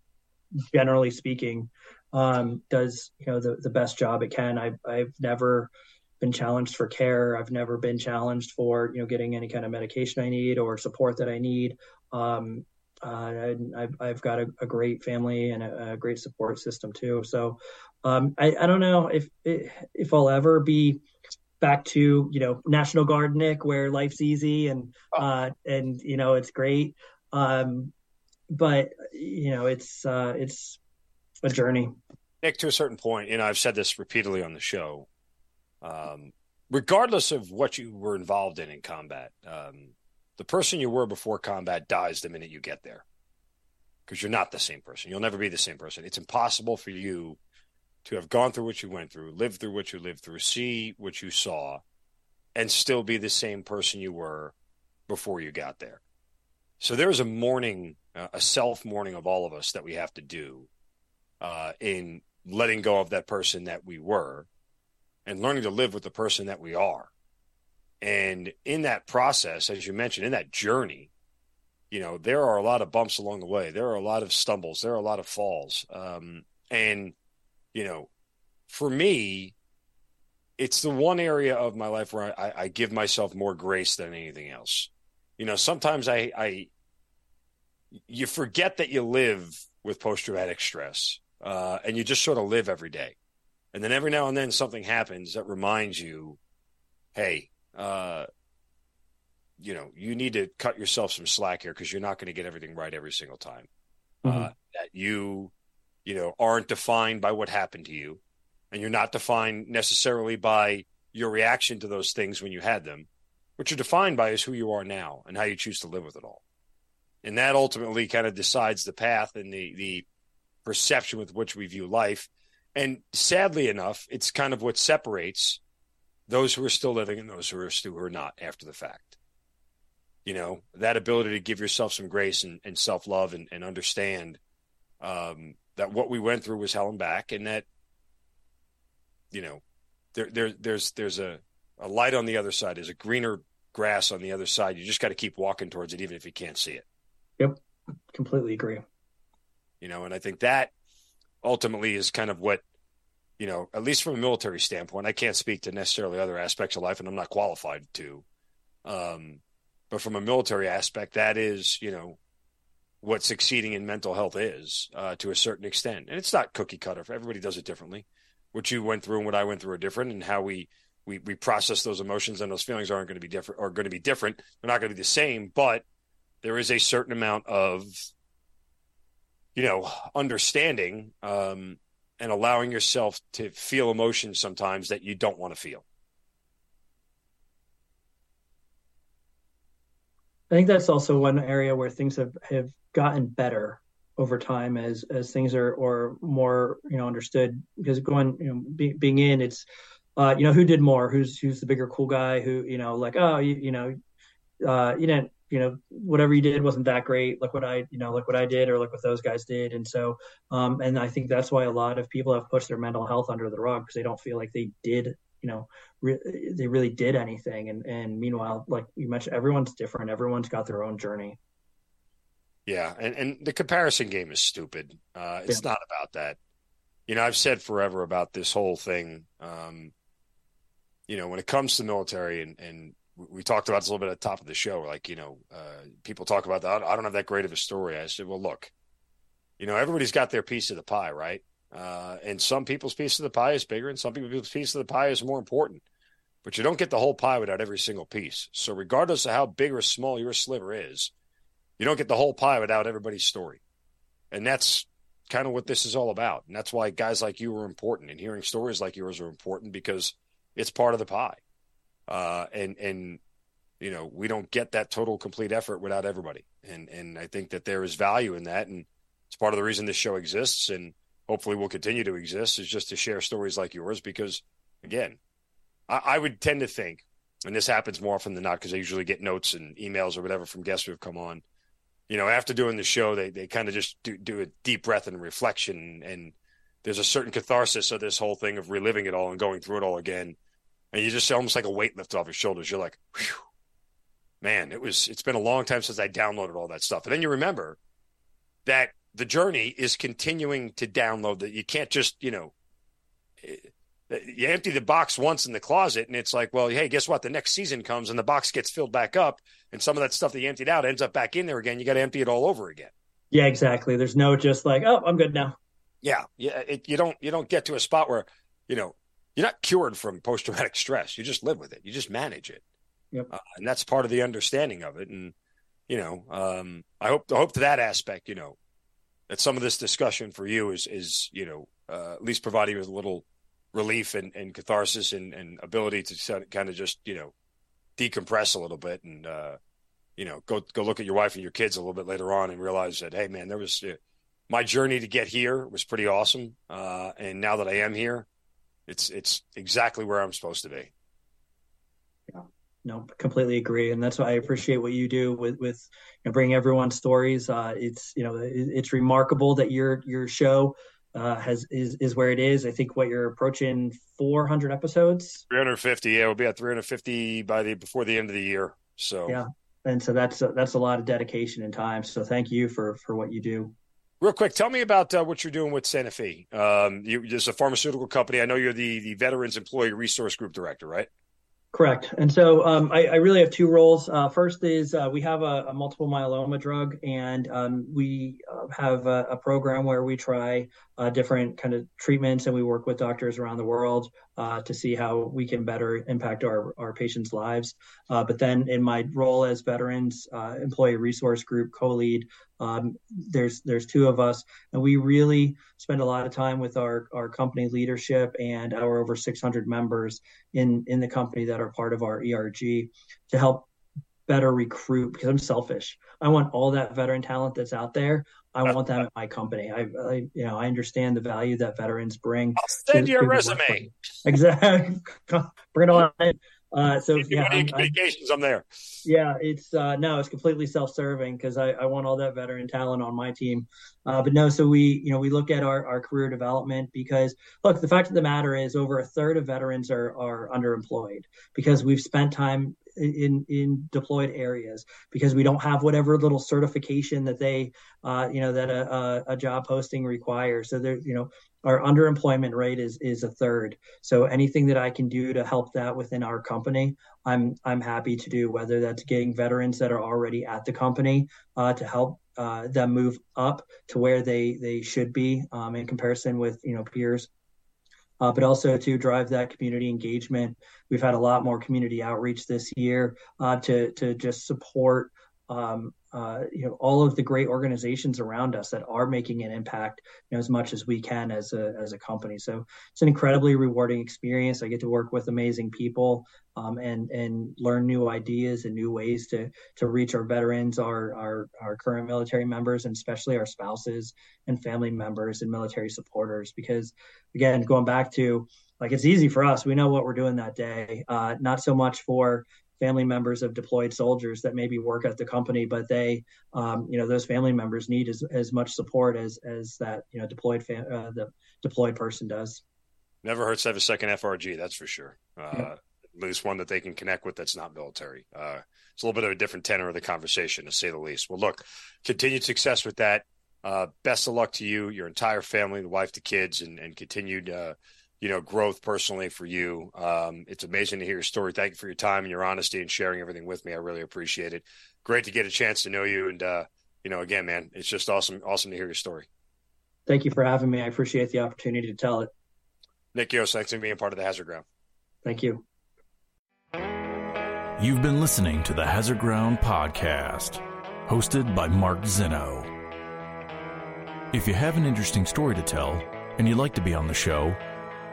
generally speaking, um, does you know the the best job it can. I've I've never been challenged for care. I've never been challenged for you know getting any kind of medication I need or support that I need. Um, uh, I've, I've got a, a great family and a, a, great support system too. So um, I, I don't know if if I'll ever be back to you know National Guard Nick, where life's easy and oh. uh, and you know it's great. Um, but you know it's uh, it's a journey. Nick, to a certain point, you know I've said this repeatedly on the show. Um, regardless of what you were involved in in combat, um, the person you were before combat dies the minute you get there because you're not the same person. You'll never be the same person. It's impossible for you to have gone through what you went through, lived through what you lived through, see what you saw, and still be the same person you were before you got there. So there's a mourning, uh, a self mourning of all of us that we have to do uh, in letting go of that person that we were and learning to live with the person that we are. And in that process, as you mentioned, in that journey, you know, there are a lot of bumps along the way. There are a lot of stumbles. There are a lot of falls. Um, and you know, for me, it's the one area of my life where I, I give myself more grace than anything else. You know, sometimes I, I, you forget that you live with post traumatic stress, uh, and you just sort of live every day. And then every now and then something happens that reminds you, hey, uh, you know, you need to cut yourself some slack here because you're not going to get everything right every single time. Mm-hmm. Uh, that you, you know, aren't defined by what happened to you, and you're not defined necessarily by your reaction to those things when you had them. What you're defined by is who you are now and how you choose to live with it all. And that ultimately kind of decides the path and the the perception with which we view life. And sadly enough, it's kind of what separates those who are still living and those who are still who are not after the fact. You know, that ability to give yourself some grace and, and self love and, and understand um, that what we went through was hell and back, and that you know there, there there's there's a, a light on the other side. There's a greener grass on the other side. You just got to keep walking towards it, even if you can't see it. Yep, completely agree. You know, and I think that ultimately is kind of what you know, at least from a military standpoint. I can't speak to necessarily other aspects of life, and I'm not qualified to. Um, but from a military aspect, that is, you know, what succeeding in mental health is uh, to a certain extent. And it's not cookie cutter. Everybody does it differently. What you went through and what I went through are different, and how we we we process those emotions and those feelings aren't going to be different. Are going to be different. They're not going to be the same, but there is a certain amount of you know understanding um, and allowing yourself to feel emotions sometimes that you don't want to feel. I think that's also one area where things have, have gotten better over time as as things are or more you know understood. Because going you know be, being in it's uh you know who did more? Who's who's the bigger cool guy who you know like oh you, you know uh you didn't you know whatever you did wasn't that great. Look what i you know look what i did or look what those guys did. And so um and i think that's why a lot of people have pushed their mental health under the rug because they don't feel like they did you know re- they really did anything. And and meanwhile like you mentioned everyone's different. Everyone's got their own journey. Yeah. And and the comparison game is stupid. Uh it's yeah. not about that. You know i've said forever about this whole thing. Um you know when it comes to military and and we talked about this a little bit at the top of the show like you know uh people talk about that. I don't have that great of a story. I said well look you know everybody's got their piece of the pie right uh, and some people's piece of the pie is bigger, and some people's piece of the pie is more important. But you don't get the whole pie without every single piece. So, regardless of how big or small your sliver is, you don't get the whole pie without everybody's story. And that's kind of what this is all about. And that's why guys like you are important, and hearing stories like yours are important because it's part of the pie. Uh, and and you know we don't get that total complete effort without everybody. And and I think that there is value in that, and it's part of the reason this show exists. And hopefully will continue to exist is just to share stories like yours because again I, I would tend to think and this happens more often than not because i usually get notes and emails or whatever from guests who have come on you know after doing the show they, they kind of just do, do a deep breath and reflection and there's a certain catharsis of this whole thing of reliving it all and going through it all again and you just almost like a weight lifted off your shoulders. You're like man it was it's been a long time since i downloaded all that stuff. And then you remember that the journey is continuing to download that. You can't just you know eh, you empty the box once in the closet and it's like well hey guess what? The next season comes and the box gets filled back up and some of that stuff that you emptied out ends up back in there again. You got to empty it all over again. Yeah exactly. There's no just like oh i'm good now. Yeah. Yeah it, you don't you don't get to a spot where you know you're not cured from post-traumatic stress. You just live with it. You just manage it. Yep. Uh, and that's part of the understanding of it. And you know um, i hope i hope to that aspect you know that some of this discussion for you is is you know uh, at least providing you with a little relief and, and catharsis and, and ability to kind of just you know decompress a little bit and uh, you know go go look at your wife and your kids a little bit later on and realize that hey man there was uh, my journey to get here was pretty awesome. Uh, and now that I am here it's it's exactly where I'm supposed to be no, completely agree, and that's why I appreciate what you do with with you know, bringing everyone's stories. Uh, it's you know it, it's remarkable that your your show uh, has is is where it is. I think what you're approaching 400 episodes. 350, yeah, we'll be at 350 by the before the end of the year. So yeah, and so that's that's a lot of dedication and time. So thank you for for what you do. Real quick, tell me about uh, what you're doing with Sanofi. Um, you, just a pharmaceutical company. I know you're the the Veterans Employee Resource Group Director, right? Correct. And so um, I, I, really have two roles. Uh, first is uh, we have a, a, multiple myeloma drug, and um, we uh, have a, a, program where we try uh, different kind of treatments, and we work with doctors around the world uh, to see how we can better impact our, our patients' lives. Uh, but then in my role as Veterans Employee Resource Group co-lead, um, there's there's two of us, and we really spend a lot of time with our our company leadership and our over 600 members in in the company that are part of our ERG to help better recruit because I'm selfish. I want all that veteran talent that's out there. I want them at my company. I, I, you know, I understand the value that veterans bring. I'll send to, you a resume. Exactly. Bring it on in. Uh, so yeah, I'm, communications, I'm, I'm, there. Yeah, it's uh, no, it's completely self-serving because I, I want all that veteran talent on my team. Uh, but no, so we you know we look at our, our career development because look, the fact of the matter is over a third of veterans are are underemployed because we've spent time in in deployed areas because we don't have whatever little certification that they uh, you know that a, a, job posting requires. So there you know our underemployment rate is is a third. So anything that i can do to help that within our company i'm i'm happy to do whether that's getting veterans that are already at the company uh, to help uh, them move up to where they they should be um, in comparison with you know peers uh, but also to drive that community engagement. We've had a lot more community outreach this year uh, to to just support um, uh, you know all of the great organizations around us that are making an impact you know, as much as we can as a as a company. So it's an incredibly rewarding experience. I get to work with amazing people um, and and learn new ideas and new ways to to reach our veterans, our our our current military members, and especially our spouses and family members and military supporters. Because again, going back to like it's easy for us. We know what we're doing that day. Uh, not so much for family members of deployed soldiers that maybe work at the company, but they, um, you know, those family members need as, as much support as as that you know deployed fam- uh, the deployed person does. Never hurts to have a second FRG, that's for sure. Uh, yeah. At least one that they can connect with that's not military. Uh, it's a little bit of a different tenor of the conversation, to say the least. Well, look, continued success with that. Uh, best of luck to you, your entire family, the wife, the kids, and, and continued uh, you know, growth personally for you. Um, it's amazing to hear your story. Thank you for your time and your honesty and sharing everything with me. I really appreciate it. Great to get a chance to know you. And, uh, you know, again, man, it's just awesome, awesome to hear your story. Thank you for having me. I appreciate the opportunity to tell it. Nick Yost, thanks for being part of the Hazard Ground. Thank you. You've been listening to the Hazard Ground podcast, hosted by Mark Zeno. If you have an interesting story to tell and you'd like to be on the show,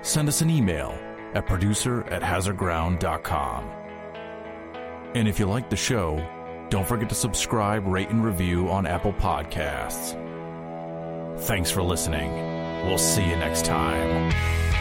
send us an email at producer at hazardground.com. And if you like the show, don't forget to subscribe, rate, and review on Apple Podcasts. Thanks for listening. We'll see you next time.